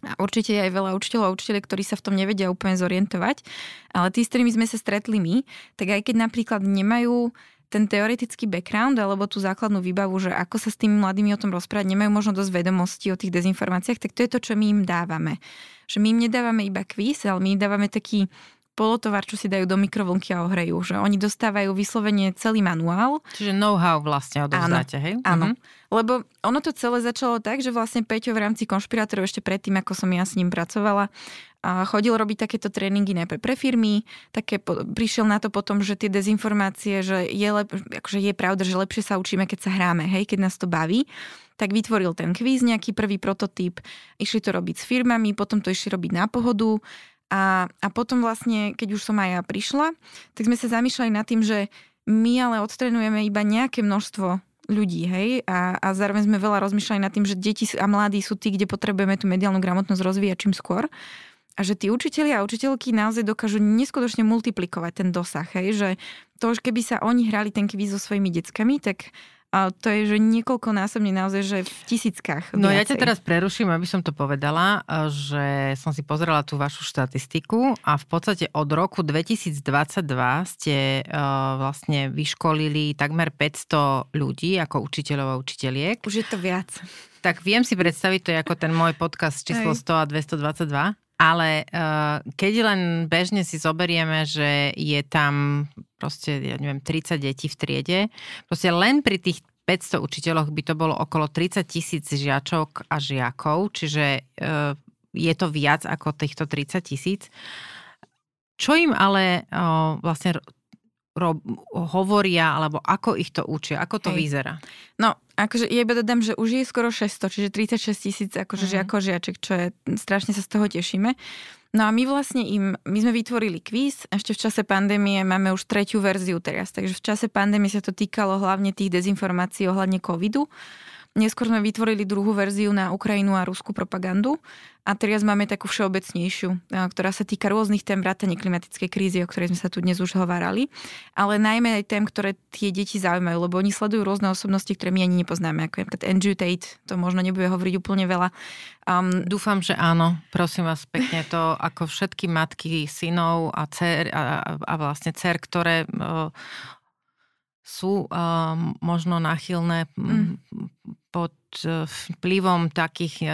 A určite je aj veľa učiteľov a učiteľov, ktorí sa v tom nevedia úplne zorientovať, ale tí, s ktorými sme sa stretli my, tak aj keď napríklad nemajú ten teoretický background alebo tú základnú výbavu, že ako sa s tými mladými o tom rozprávať, nemajú možno dosť vedomostí o tých dezinformáciách, tak to je to, čo my im dávame. Že my im nedávame iba kvíz, ale my im dávame taký polotovar, čo si dajú do mikrovlnky a ohrejú. Že oni dostávajú vyslovene celý manuál. Čiže know-how vlastne odovzdáte, áno, hej? Áno. Mhm. Lebo ono to celé začalo tak, že vlastne Peťo v rámci konšpirátorov ešte predtým, ako som ja s ním pracovala, a chodil robiť takéto tréningy najprv pre firmy, také po, prišiel na to potom, že tie dezinformácie, že je, lep, akože je pravda, že lepšie sa učíme, keď sa hráme, hej, keď nás to baví, tak vytvoril ten kvíz, nejaký prvý prototyp, išli to robiť s firmami, potom to išli robiť na pohodu a, a potom vlastne, keď už som aj ja prišla, tak sme sa zamýšľali nad tým, že my ale odtrenujeme iba nejaké množstvo ľudí, hej, a, a zároveň sme veľa rozmýšľali nad tým, že deti a mladí sú tí, kde potrebujeme tú mediálnu gramotnosť rozvíjať čím skôr. A že tí učitelia a učiteľky naozaj dokážu neskutočne multiplikovať ten dosah, hej, že to keby sa oni hrali ten kvíz so svojimi deckami, tak a to je, že niekoľkonásobne naozaj, že v tisíckach. No ja ťa teraz preruším, aby som to povedala, že som si pozrela tú vašu štatistiku a v podstate od roku 2022 ste uh, vlastne vyškolili takmer 500 ľudí ako učiteľov a učiteľiek. Už je to viac. Tak viem si predstaviť, to je ako ten môj podcast číslo 100 a 222. Ale uh, keď len bežne si zoberieme, že je tam proste, ja neviem, 30 detí v triede, proste len pri tých 500 učiteľoch by to bolo okolo 30 tisíc žiačok a žiakov, čiže uh, je to viac ako týchto 30 tisíc. Čo im ale uh, vlastne ro- hovoria, alebo ako ich to učia, ako to Hej. vyzerá? No, akože ja iba dodám, že už je skoro 600, čiže 36 tisíc akože mm. žiakov žiaček, čo je, strašne sa z toho tešíme. No a my vlastne im, my sme vytvorili kvíz, ešte v čase pandémie máme už tretiu verziu teraz, takže v čase pandémie sa to týkalo hlavne tých dezinformácií ohľadne covidu. Neskôr sme vytvorili druhú verziu na Ukrajinu a ruskú propagandu a teraz máme takú všeobecnejšiu, ktorá sa týka rôznych tém vrátane klimatickej krízy, o ktorej sme sa tu dnes už hovárali, ale najmä aj tém, ktoré tie deti zaujímajú, lebo oni sledujú rôzne osobnosti, ktoré my ani nepoznáme, ako napríklad Andrew Tate, to možno nebude hovoriť úplne veľa. Um, Dúfam, že áno. Prosím vás pekne, to ako všetky matky, synov a, cer, a, a vlastne cer, ktoré uh, sú uh, možno náchylné mm pod e, vplyvom takých e,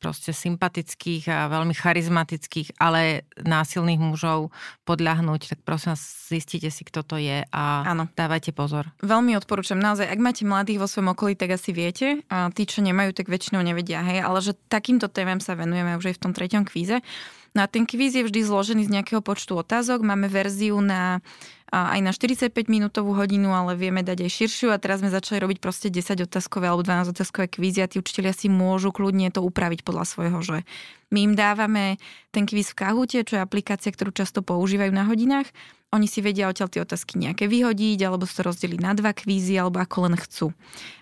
proste sympatických a veľmi charizmatických, ale násilných mužov podľahnúť, tak prosím vás, zistite si, kto to je a ano. dávajte pozor. Veľmi odporúčam. Naozaj, ak máte mladých vo svojom okolí, tak asi viete. A tí, čo nemajú, tak väčšinou nevedia. Hej, ale že takýmto témam sa venujeme už aj v tom treťom kvíze. No a ten kvíz je vždy zložený z nejakého počtu otázok. Máme verziu na aj na 45 minútovú hodinu, ale vieme dať aj širšiu a teraz sme začali robiť proste 10 otázkové alebo 12 otázkové kvízy a tí učiteľia si môžu kľudne to upraviť podľa svojho, že my im dávame ten kvíz v Kahute, čo je aplikácia, ktorú často používajú na hodinách. Oni si vedia odtiaľ tie otázky nejaké vyhodiť, alebo to rozdeliť na dva kvízy, alebo ako len chcú.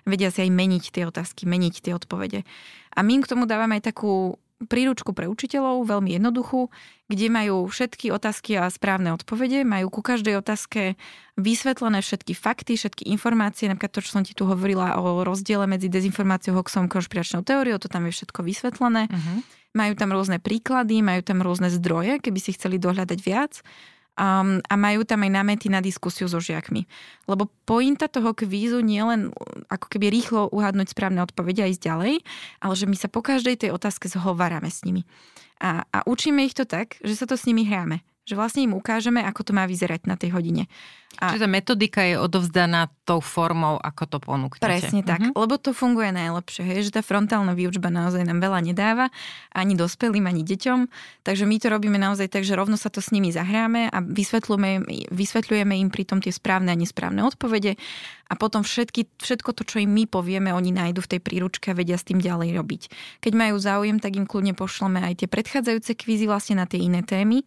Vedia si aj meniť tie otázky, meniť tie odpovede. A my im k tomu dávame aj takú príručku pre učiteľov, veľmi jednoduchú, kde majú všetky otázky a správne odpovede, majú ku každej otázke vysvetlené všetky fakty, všetky informácie, napríklad to, čo som ti tu hovorila o rozdiele medzi dezinformáciou, hoxom, konšpiračnou teóriou, to tam je všetko vysvetlené. Uh-huh. Majú tam rôzne príklady, majú tam rôzne zdroje, keby si chceli dohľadať viac um, a majú tam aj námety na diskusiu so žiakmi. Lebo pointa toho kvízu nie len ako keby rýchlo uhádnuť správne odpovede a ísť ďalej, ale že my sa po každej tej otázke zhovárame s nimi. A, a učíme ich to tak, že sa to s nimi hráme že vlastne im ukážeme, ako to má vyzerať na tej hodine. A... Čiže metodika je odovzdaná tou formou, ako to ponúknete. Presne tak, uh-huh. lebo to funguje najlepšie, hej, že tá frontálna výučba naozaj nám veľa nedáva, ani dospelým, ani deťom, takže my to robíme naozaj tak, že rovno sa to s nimi zahráme a vysvetľujeme, vysvetľujeme im pritom tie správne a nesprávne odpovede a potom všetky, všetko to, čo im my povieme, oni nájdu v tej príručke a vedia s tým ďalej robiť. Keď majú záujem, tak im kľudne pošleme aj tie predchádzajúce kvízy vlastne na tie iné témy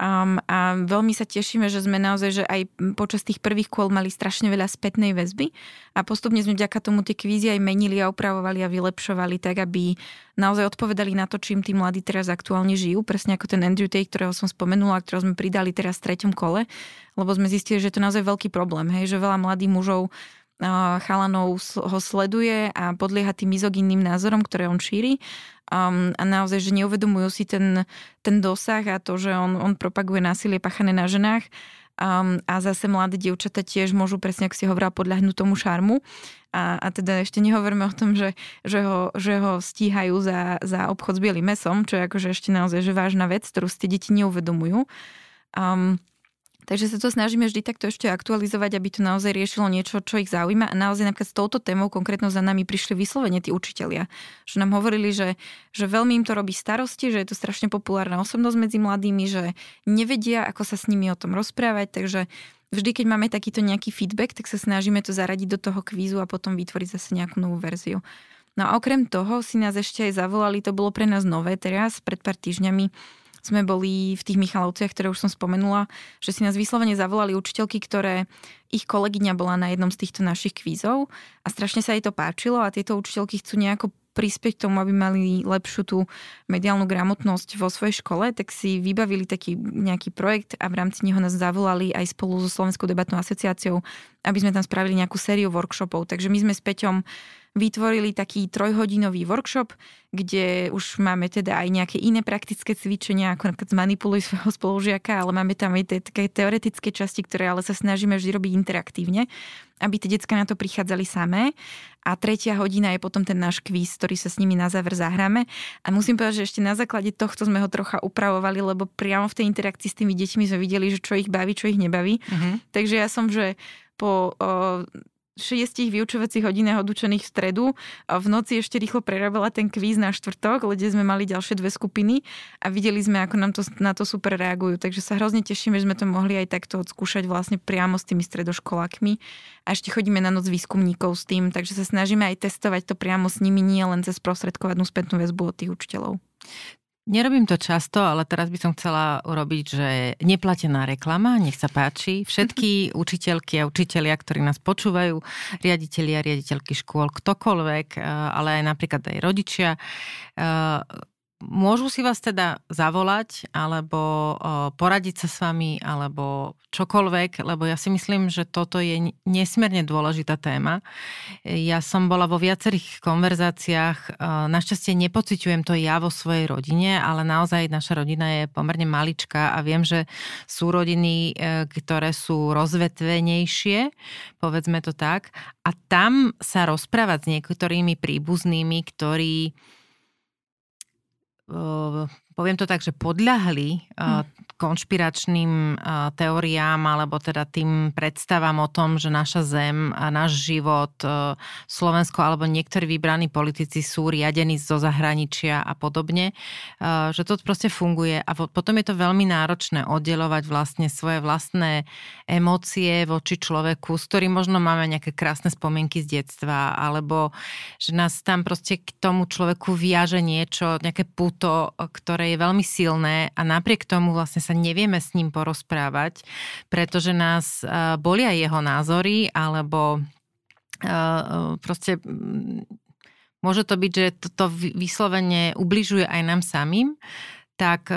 Um, a veľmi sa tešíme, že sme naozaj, že aj počas tých prvých kôl mali strašne veľa spätnej väzby a postupne sme vďaka tomu tie kvízy aj menili a upravovali a vylepšovali tak, aby naozaj odpovedali na to, čím tí mladí teraz aktuálne žijú. Presne ako ten Andrew Tate, ktorého som spomenula, ktorého sme pridali teraz v treťom kole, lebo sme zistili, že je to naozaj veľký problém, hej, že veľa mladých mužov chalanov ho sleduje a podlieha tým mizoginným názorom, ktoré on šíri. Um, a naozaj, že neuvedomujú si ten, ten dosah a to, že on, on propaguje násilie pachané na ženách. Um, a zase mladé dievčatá tiež môžu presne, ako si hovorila, podľahnúť tomu šarmu. A, a teda ešte nehovoríme o tom, že, že, ho, že ho stíhajú za, za obchod s bielým mesom, čo je akože ešte naozaj že vážna vec, ktorú si tie deti neuvedomujú. Um, Takže sa to snažíme vždy takto ešte aktualizovať, aby to naozaj riešilo niečo, čo ich zaujíma. A naozaj napríklad s touto témou konkrétno za nami prišli vyslovene tí učitelia. Že nám hovorili, že, že veľmi im to robí starosti, že je to strašne populárna osobnosť medzi mladými, že nevedia, ako sa s nimi o tom rozprávať. Takže vždy, keď máme takýto nejaký feedback, tak sa snažíme to zaradiť do toho kvízu a potom vytvoriť zase nejakú novú verziu. No a okrem toho si nás ešte aj zavolali, to bolo pre nás nové teraz, pred pár týždňami, sme boli v tých Michalovciach, ktoré už som spomenula, že si nás vyslovene zavolali učiteľky, ktoré ich kolegyňa bola na jednom z týchto našich kvízov a strašne sa jej to páčilo a tieto učiteľky chcú nejako prispieť k tomu, aby mali lepšiu tú mediálnu gramotnosť vo svojej škole, tak si vybavili taký nejaký projekt a v rámci neho nás zavolali aj spolu so Slovenskou debatnou asociáciou, aby sme tam spravili nejakú sériu workshopov. Takže my sme s Peťom vytvorili taký trojhodinový workshop, kde už máme teda aj nejaké iné praktické cvičenia, ako napríklad zmanipuluj svojho spolužiaka, ale máme tam aj tie také teoretické časti, ktoré ale sa snažíme vždy robiť interaktívne, aby tie decka na to prichádzali samé. A tretia hodina je potom ten náš kvíz, ktorý sa s nimi na záver zahráme. A musím povedať, že ešte na základe tohto sme ho trocha upravovali, lebo priamo v tej interakcii s tými deťmi sme videli, že čo ich baví, čo ich nebaví. Uh-huh. Takže ja som, že po o, šiestich vyučovacích hodinách odučených v stredu a v noci ešte rýchlo prerobila ten kvíz na štvrtok, kde sme mali ďalšie dve skupiny a videli sme, ako nám to, na to super reagujú. Takže sa hrozne tešíme, že sme to mohli aj takto odskúšať vlastne priamo s tými stredoškolákmi. A ešte chodíme na noc výskumníkov s tým, takže sa snažíme aj testovať to priamo s nimi, nie len cez prostredkovanú spätnú väzbu od tých učiteľov. Nerobím to často, ale teraz by som chcela urobiť, že neplatená reklama, nech sa páči. Všetky učiteľky a učitelia, ktorí nás počúvajú, riaditeľi a riaditeľky škôl, ktokoľvek, eh, ale aj napríklad aj rodičia, eh, Môžu si vás teda zavolať alebo poradiť sa s vami alebo čokoľvek, lebo ja si myslím, že toto je nesmierne dôležitá téma. Ja som bola vo viacerých konverzáciách, našťastie nepociťujem to ja vo svojej rodine, ale naozaj naša rodina je pomerne maličká a viem, že sú rodiny, e, ktoré sú rozvetvenejšie, povedzme to tak, a tam sa rozprávať s niektorými príbuznými, ktorí poviem to tak, že podľahli. Konšpiračným teóriám alebo teda tým predstavám o tom, že naša zem a náš život, Slovensko alebo niektorí vybraní politici sú riadení zo zahraničia a podobne, že to proste funguje. A potom je to veľmi náročné oddelovať vlastne svoje vlastné emócie voči človeku, s ktorým možno máme nejaké krásne spomienky z detstva, alebo že nás tam proste k tomu človeku viaže niečo, nejaké puto, ktoré je veľmi silné a napriek tomu vlastne sa nevieme s ním porozprávať, pretože nás bolia jeho názory alebo proste môže to byť, že to vyslovene ubližuje aj nám samým, tak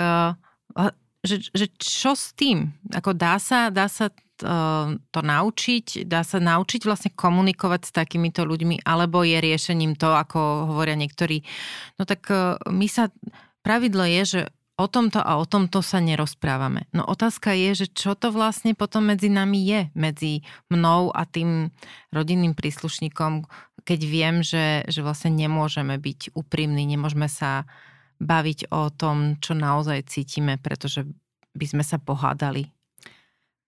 že, že čo s tým? Ako dá sa, dá sa to naučiť? Dá sa naučiť vlastne komunikovať s takýmito ľuďmi? Alebo je riešením to, ako hovoria niektorí, no tak my sa, pravidlo je, že o tomto a o tomto sa nerozprávame. No otázka je, že čo to vlastne potom medzi nami je, medzi mnou a tým rodinným príslušníkom, keď viem, že, že vlastne nemôžeme byť úprimní, nemôžeme sa baviť o tom, čo naozaj cítime, pretože by sme sa pohádali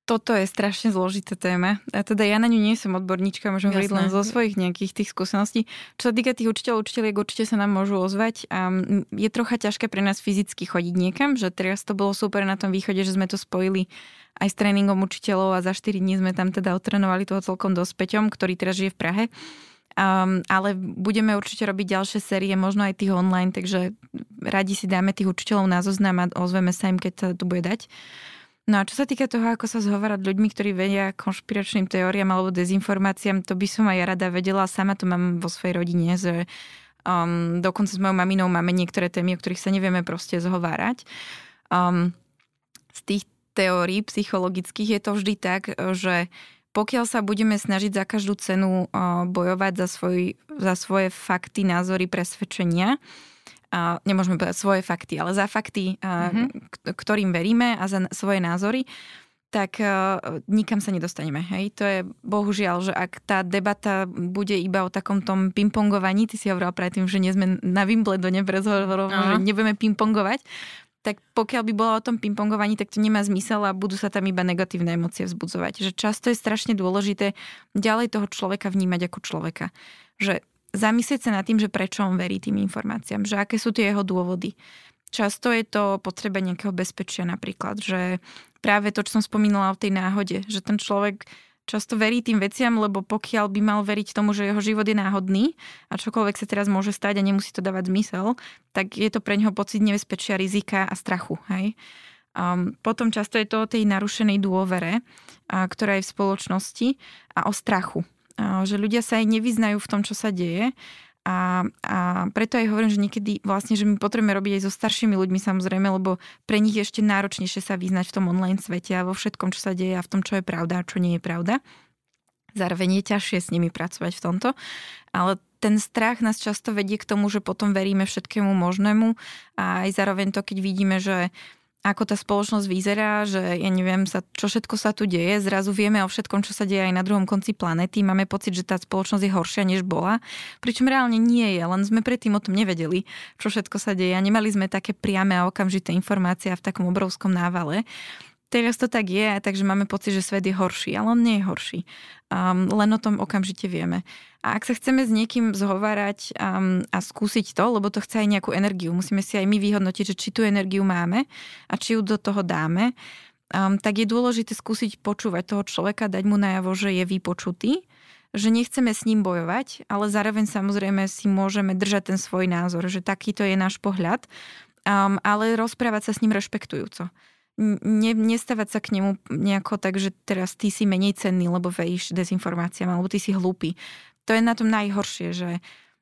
toto je strašne zložitá téma. A teda ja na ňu nie som odborníčka, môžem hovoriť len zo svojich nejakých tých skúseností. Čo sa týka tých učiteľov, učiteľiek, určite sa nám môžu ozvať. A je trocha ťažké pre nás fyzicky chodiť niekam, že teraz to bolo super na tom východe, že sme to spojili aj s tréningom učiteľov a za 4 dní sme tam teda otrenovali toho celkom dospeťom, ktorý teraz žije v Prahe. Um, ale budeme určite robiť ďalšie série, možno aj tých online, takže radi si dáme tých učiteľov na zoznam a ozveme sa im, keď sa to bude dať. No a čo sa týka toho, ako sa zhovárať ľuďmi, ktorí vedia konšpiračným teóriám alebo dezinformáciám, to by som aj rada vedela. Sama to mám vo svojej rodine, že um, dokonca s mojou maminou máme niektoré témy, o ktorých sa nevieme proste zhovárať. Um, z tých teórií psychologických je to vždy tak, že pokiaľ sa budeme snažiť za každú cenu uh, bojovať za, svoj, za svoje fakty, názory, presvedčenia, a nemôžeme povedať svoje fakty, ale za fakty, mm-hmm. ktorým veríme a za svoje názory, tak uh, nikam sa nedostaneme. Hej? To je bohužiaľ, že ak tá debata bude iba o takom tom pingpongovaní, ty si hovorila predtým, že nie sme na Wimbledone pre rozhovorom, uh-huh. že nebudeme pingpongovať, tak pokiaľ by bola o tom pingpongovaní, tak to nemá zmysel a budú sa tam iba negatívne emócie vzbudzovať. Že často je strašne dôležité ďalej toho človeka vnímať ako človeka. Že zamyslieť sa nad tým, že prečo on verí tým informáciám, že aké sú tie jeho dôvody. Často je to potreba nejakého bezpečia napríklad, že práve to, čo som spomínala o tej náhode, že ten človek často verí tým veciam, lebo pokiaľ by mal veriť tomu, že jeho život je náhodný a čokoľvek sa teraz môže stať a nemusí to dávať zmysel, tak je to pre neho pocit nebezpečia, rizika a strachu. Hej? Um, potom často je to o tej narušenej dôvere, a, ktorá je v spoločnosti a o strachu že ľudia sa aj nevyznajú v tom, čo sa deje. A, a preto aj hovorím, že niekedy vlastne, že my potrebujeme robiť aj so staršími ľuďmi samozrejme, lebo pre nich je ešte náročnejšie sa vyznať v tom online svete a vo všetkom, čo sa deje a v tom, čo je pravda a čo nie je pravda. Zároveň je ťažšie s nimi pracovať v tomto, ale ten strach nás často vedie k tomu, že potom veríme všetkému možnému a aj zároveň to, keď vidíme, že ako tá spoločnosť vyzerá, že ja neviem, sa, čo všetko sa tu deje, zrazu vieme o všetkom, čo sa deje aj na druhom konci planety, máme pocit, že tá spoločnosť je horšia, než bola, pričom reálne nie je, len sme predtým o tom nevedeli, čo všetko sa deje a nemali sme také priame a okamžité informácie v takom obrovskom návale. Teraz to tak je, takže máme pocit, že svet je horší, ale on nie je horší. Um, len o tom okamžite vieme. A ak sa chceme s niekým zhovárať um, a skúsiť to, lebo to chce aj nejakú energiu, musíme si aj my vyhodnotiť, že či tú energiu máme a či ju do toho dáme, um, tak je dôležité skúsiť počúvať toho človeka, dať mu najavo, že je vypočutý, že nechceme s ním bojovať, ale zároveň samozrejme si môžeme držať ten svoj názor, že takýto je náš pohľad, um, ale rozprávať sa s ním rešpektujúco ne, nestavať sa k nemu nejako tak, že teraz ty si menej cenný, lebo veríš dezinformáciám, alebo ty si hlúpy. To je na tom najhoršie, že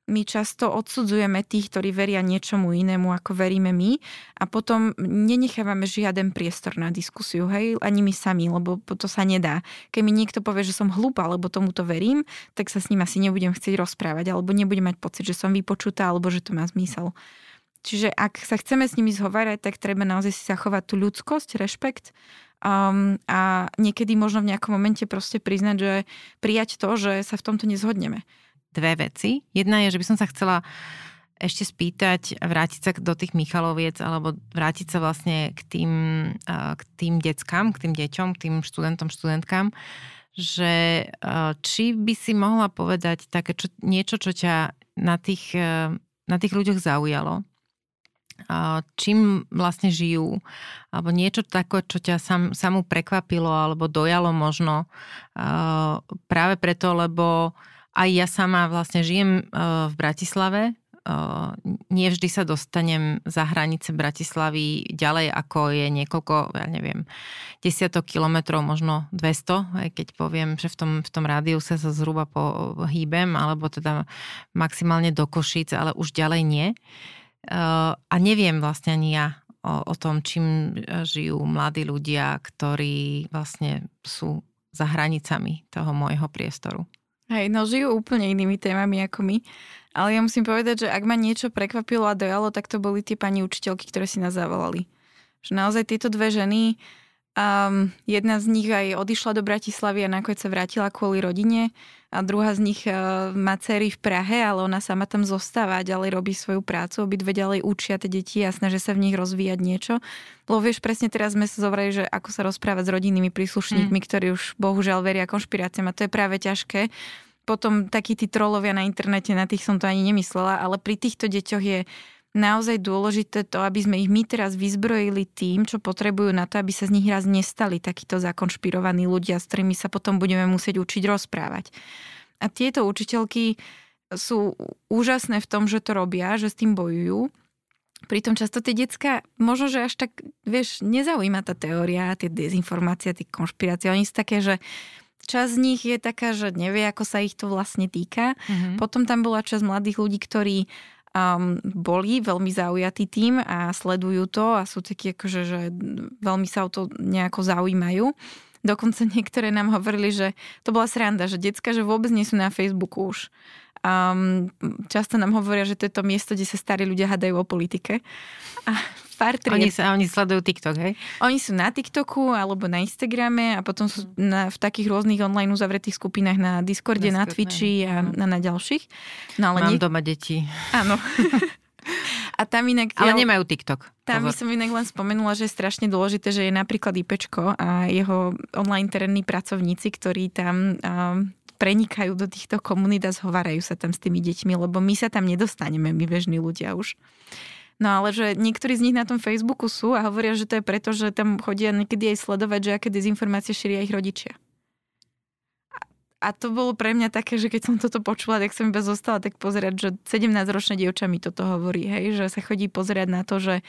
my často odsudzujeme tých, ktorí veria niečomu inému, ako veríme my a potom nenechávame žiaden priestor na diskusiu, hej, ani my sami, lebo to sa nedá. Keď mi niekto povie, že som hlúpa, alebo tomuto verím, tak sa s ním asi nebudem chcieť rozprávať, alebo nebudem mať pocit, že som vypočutá, alebo že to má zmysel. Čiže ak sa chceme s nimi zhovárať, tak treba naozaj si zachovať tú ľudskosť, rešpekt um, a niekedy možno v nejakom momente proste priznať, že prijať to, že sa v tomto nezhodneme. Dve veci. Jedna je, že by som sa chcela ešte spýtať, vrátiť sa do tých Michaloviec alebo vrátiť sa vlastne k tým, k tým deckám, k tým deťom, k tým študentom, študentkám, že či by si mohla povedať také čo, niečo, čo ťa na tých, na tých ľuďoch zaujalo, čím vlastne žijú, alebo niečo také, čo ťa sam, samú prekvapilo alebo dojalo možno? Práve preto, lebo aj ja sama vlastne žijem v Bratislave, nie vždy sa dostanem za hranice Bratislavy ďalej, ako je niekoľko, ja neviem, desiatok kilometrov, možno 200, aj keď poviem, že v tom, v tom rádiuse sa zhruba pohýbem, alebo teda maximálne do Košic, ale už ďalej nie. A neviem vlastne ani ja o, o tom, čím žijú mladí ľudia, ktorí vlastne sú za hranicami toho môjho priestoru. Hej, no žijú úplne inými témami ako my. Ale ja musím povedať, že ak ma niečo prekvapilo a dojalo, tak to boli tie pani učiteľky, ktoré si nás zavolali. Že naozaj tieto dve ženy, um, jedna z nich aj odišla do Bratislavy a nakoniec sa vrátila kvôli rodine a druhá z nich uh, má cery v Prahe, ale ona sama tam zostáva a ďalej robí svoju prácu. Obidve ďalej učia tie deti a snažia sa v nich rozvíjať niečo. Lebo vieš, presne teraz sme sa zovrali, že ako sa rozprávať s rodinnými príslušníkmi, mm. ktorí už bohužiaľ veria konšpiráciám a to je práve ťažké potom takí tí trolovia na internete, na tých som to ani nemyslela, ale pri týchto deťoch je naozaj dôležité to, aby sme ich my teraz vyzbrojili tým, čo potrebujú na to, aby sa z nich raz nestali takíto zakonšpirovaní ľudia, s ktorými sa potom budeme musieť učiť rozprávať. A tieto učiteľky sú úžasné v tom, že to robia, že s tým bojujú. Pritom často tie decka, možno, že až tak, vieš, nezaujíma tá teória, tie dezinformácie, tie konšpirácie. Oni sú také, že Časť z nich je taká, že nevie, ako sa ich to vlastne týka. Mm-hmm. Potom tam bola časť mladých ľudí, ktorí um, boli veľmi zaujatí tým a sledujú to a sú takí akože, že veľmi sa o to nejako zaujímajú. Dokonca niektoré nám hovorili, že to bola sranda, že decka, že vôbec nie sú na Facebooku už. Um, často nám hovoria, že to je to miesto, kde sa starí ľudia hadajú o politike. A pár tried. Oni, sa, oni sledujú TikTok, hej? Oni sú na TikToku alebo na Instagrame a potom sú na, v takých rôznych online uzavretých skupinách na Discorde, na, na Twitchi a na, na ďalších. No, ale Mám nie... doma deti. Áno. A tam inak... Ale ja, nemajú TikTok. Tam by som inak len spomenula, že je strašne dôležité, že je napríklad IPčko a jeho online terénni pracovníci, ktorí tam um, prenikajú do týchto komunít a zhovárajú sa tam s tými deťmi, lebo my sa tam nedostaneme, my bežní ľudia už. No ale že niektorí z nich na tom Facebooku sú a hovoria, že to je preto, že tam chodia niekedy aj sledovať, že aké dezinformácie šíria ich rodičia. A to bolo pre mňa také, že keď som toto počula, tak som iba zostala tak pozerať, že 17-ročné dievča mi toto hovorí, hej, že sa chodí pozerať na to, že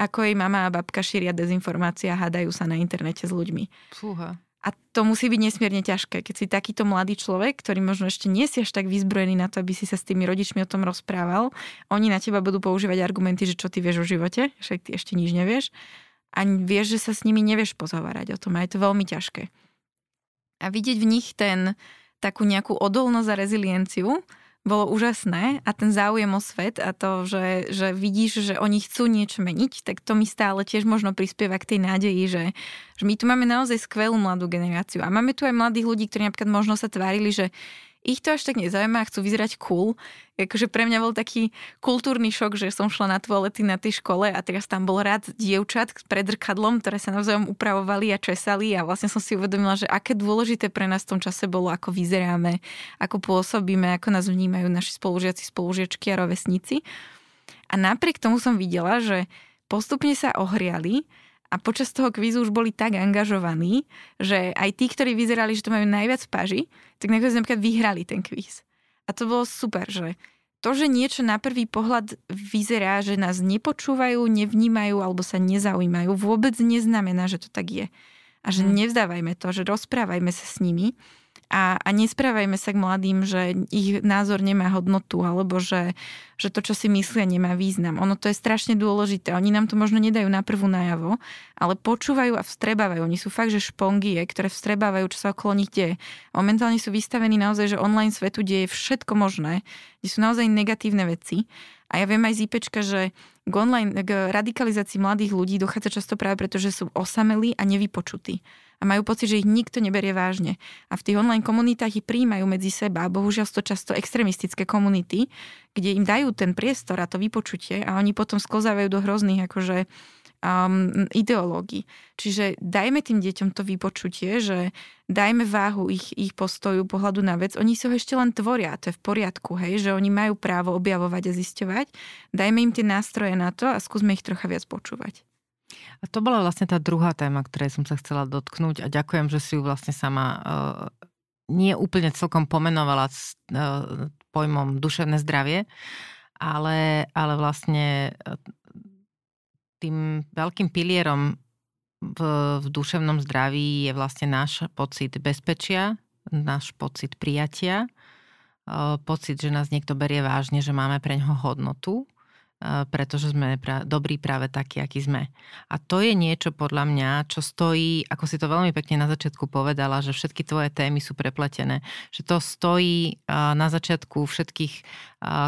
ako jej mama a babka šíria dezinformácie a hádajú sa na internete s ľuďmi. Fúha. A to musí byť nesmierne ťažké, keď si takýto mladý človek, ktorý možno ešte nie si až tak vyzbrojený na to, aby si sa s tými rodičmi o tom rozprával, oni na teba budú používať argumenty, že čo ty vieš o živote, však ty ešte nič nevieš a vieš, že sa s nimi nevieš pozhovárať o tom a je to veľmi ťažké. A vidieť v nich ten takú nejakú odolnosť a rezilienciu, bolo úžasné a ten záujem o svet a to, že, že vidíš, že oni chcú niečo meniť, tak to mi stále tiež možno prispieva k tej nádeji, že, že my tu máme naozaj skvelú mladú generáciu a máme tu aj mladých ľudí, ktorí napríklad možno sa tvárili, že ich to až tak nezaujíma, chcú vyzerať cool. Akože pre mňa bol taký kultúrny šok, že som šla na toalety na tej škole a teraz tam bol rád dievčat pred rkadlom, ktoré sa navzájom upravovali a česali a vlastne som si uvedomila, že aké dôležité pre nás v tom čase bolo, ako vyzeráme, ako pôsobíme, ako nás vnímajú naši spolužiaci, spolužiačky a rovesníci. A napriek tomu som videla, že postupne sa ohriali a počas toho kvízu už boli tak angažovaní, že aj tí, ktorí vyzerali, že to majú najviac v paži, tak nakoniec napríklad vyhrali ten kvíz. A to bolo super, že to, že niečo na prvý pohľad vyzerá, že nás nepočúvajú, nevnímajú alebo sa nezaujímajú, vôbec neznamená, že to tak je. A že hmm. nevzdávajme to, že rozprávajme sa s nimi a, a nesprávajme sa k mladým, že ich názor nemá hodnotu alebo že, že to, čo si myslia, nemá význam. Ono to je strašne dôležité. Oni nám to možno nedajú na prvú najavo, ale počúvajú a vstrebávajú. Oni sú fakt, že špongie, ktoré vstrebávajú, čo sa okolo nich deje. Momentálne sú vystavení naozaj, že online svetu deje všetko možné, kde sú naozaj negatívne veci. A ja viem aj z IPčka, že k, online, k radikalizácii mladých ľudí dochádza často práve preto, že sú osamelí a nevypočutí a majú pocit, že ich nikto neberie vážne. A v tých online komunitách ich príjmajú medzi seba, bohužiaľ to často extremistické komunity, kde im dajú ten priestor a to vypočutie a oni potom sklzávajú do hrozných akože um, ideológií. Čiže dajme tým deťom to vypočutie, že dajme váhu ich, ich postoju, pohľadu na vec. Oni si ho ešte len tvoria, to je v poriadku, hej, že oni majú právo objavovať a zisťovať. Dajme im tie nástroje na to a skúsme ich trocha viac počúvať. A to bola vlastne tá druhá téma, ktorej som sa chcela dotknúť a ďakujem, že si ju vlastne sama uh, nie úplne celkom pomenovala s uh, pojmom duševné zdravie, ale, ale vlastne tým veľkým pilierom v, v duševnom zdraví je vlastne náš pocit bezpečia, náš pocit prijatia, pocit, že nás niekto berie vážne, že máme pre ňoho hodnotu pretože sme pra- dobrí práve takí, akí sme. A to je niečo podľa mňa, čo stojí, ako si to veľmi pekne na začiatku povedala, že všetky tvoje témy sú prepletené, že to stojí na začiatku všetkých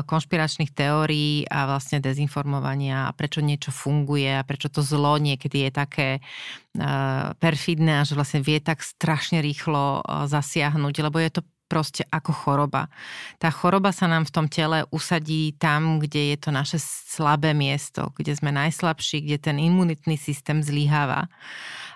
konšpiračných teórií a vlastne dezinformovania a prečo niečo funguje a prečo to zlo niekedy je také perfidné a že vlastne vie tak strašne rýchlo zasiahnuť, lebo je to proste ako choroba. Tá choroba sa nám v tom tele usadí tam, kde je to naše slabé miesto, kde sme najslabší, kde ten imunitný systém zlyháva.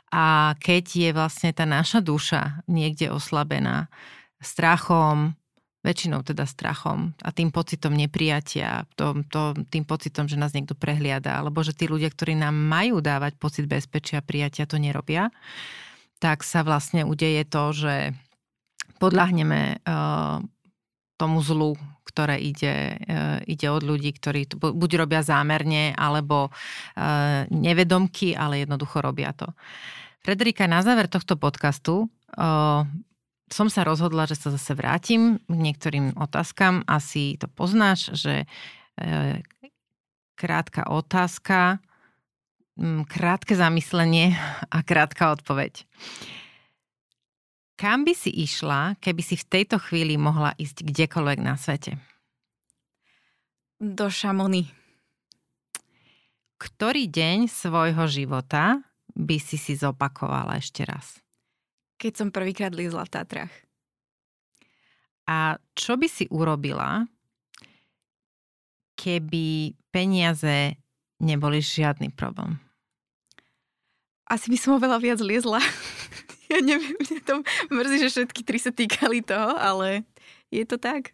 A keď je vlastne tá naša duša niekde oslabená strachom, väčšinou teda strachom a tým pocitom neprijatia, to, to, tým pocitom, že nás niekto prehliada, alebo že tí ľudia, ktorí nám majú dávať pocit bezpečia a prijatia, to nerobia, tak sa vlastne udeje to, že podľahneme uh, tomu zlu, ktoré ide, uh, ide od ľudí, ktorí to buď robia zámerne, alebo uh, nevedomky, ale jednoducho robia to. Frederika, na záver tohto podcastu som sa rozhodla, že sa zase vrátim k niektorým otázkam. Asi to poznáš, že krátka otázka, krátke zamyslenie a krátka odpoveď. Kam by si išla, keby si v tejto chvíli mohla ísť kdekoľvek na svete? Do Šamony. Ktorý deň svojho života by si si zopakovala ešte raz? Keď som prvýkrát lízla v Tatrach. A čo by si urobila, keby peniaze neboli žiadny problém? Asi by som oveľa viac liezla. ja neviem, mňa to mrzí, že všetky tri sa týkali toho, ale je to tak.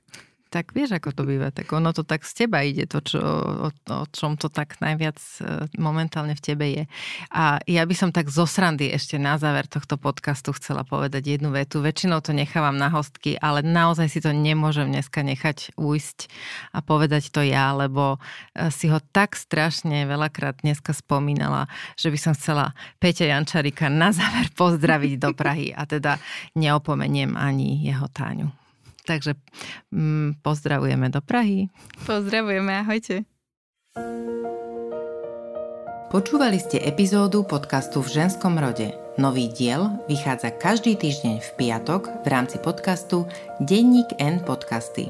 Tak vieš, ako to býva. Tak ono to tak z teba ide, to, čo, o, o čom to tak najviac e, momentálne v tebe je. A ja by som tak zo srandy ešte na záver tohto podcastu chcela povedať jednu vetu. Väčšinou to nechávam na hostky, ale naozaj si to nemôžem dneska nechať ujsť a povedať to ja, lebo e, si ho tak strašne veľakrát dneska spomínala, že by som chcela Peťa Jančarika na záver pozdraviť do Prahy a teda neopomeniem ani jeho Táňu. Takže mm, pozdravujeme do Prahy. Pozdravujeme, ahojte. Počúvali ste epizódu podcastu v ženskom rode. Nový diel vychádza každý týždeň v piatok v rámci podcastu Denník N podcasty.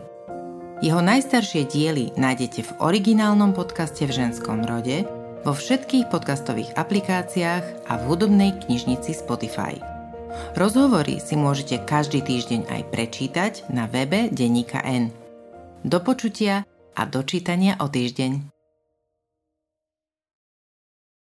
Jeho najstaršie diely nájdete v originálnom podcaste v ženskom rode, vo všetkých podcastových aplikáciách a v hudobnej knižnici Spotify. Rozhovory si môžete každý týždeň aj prečítať na webe Deníka N. Do počutia a dočítania o týždeň.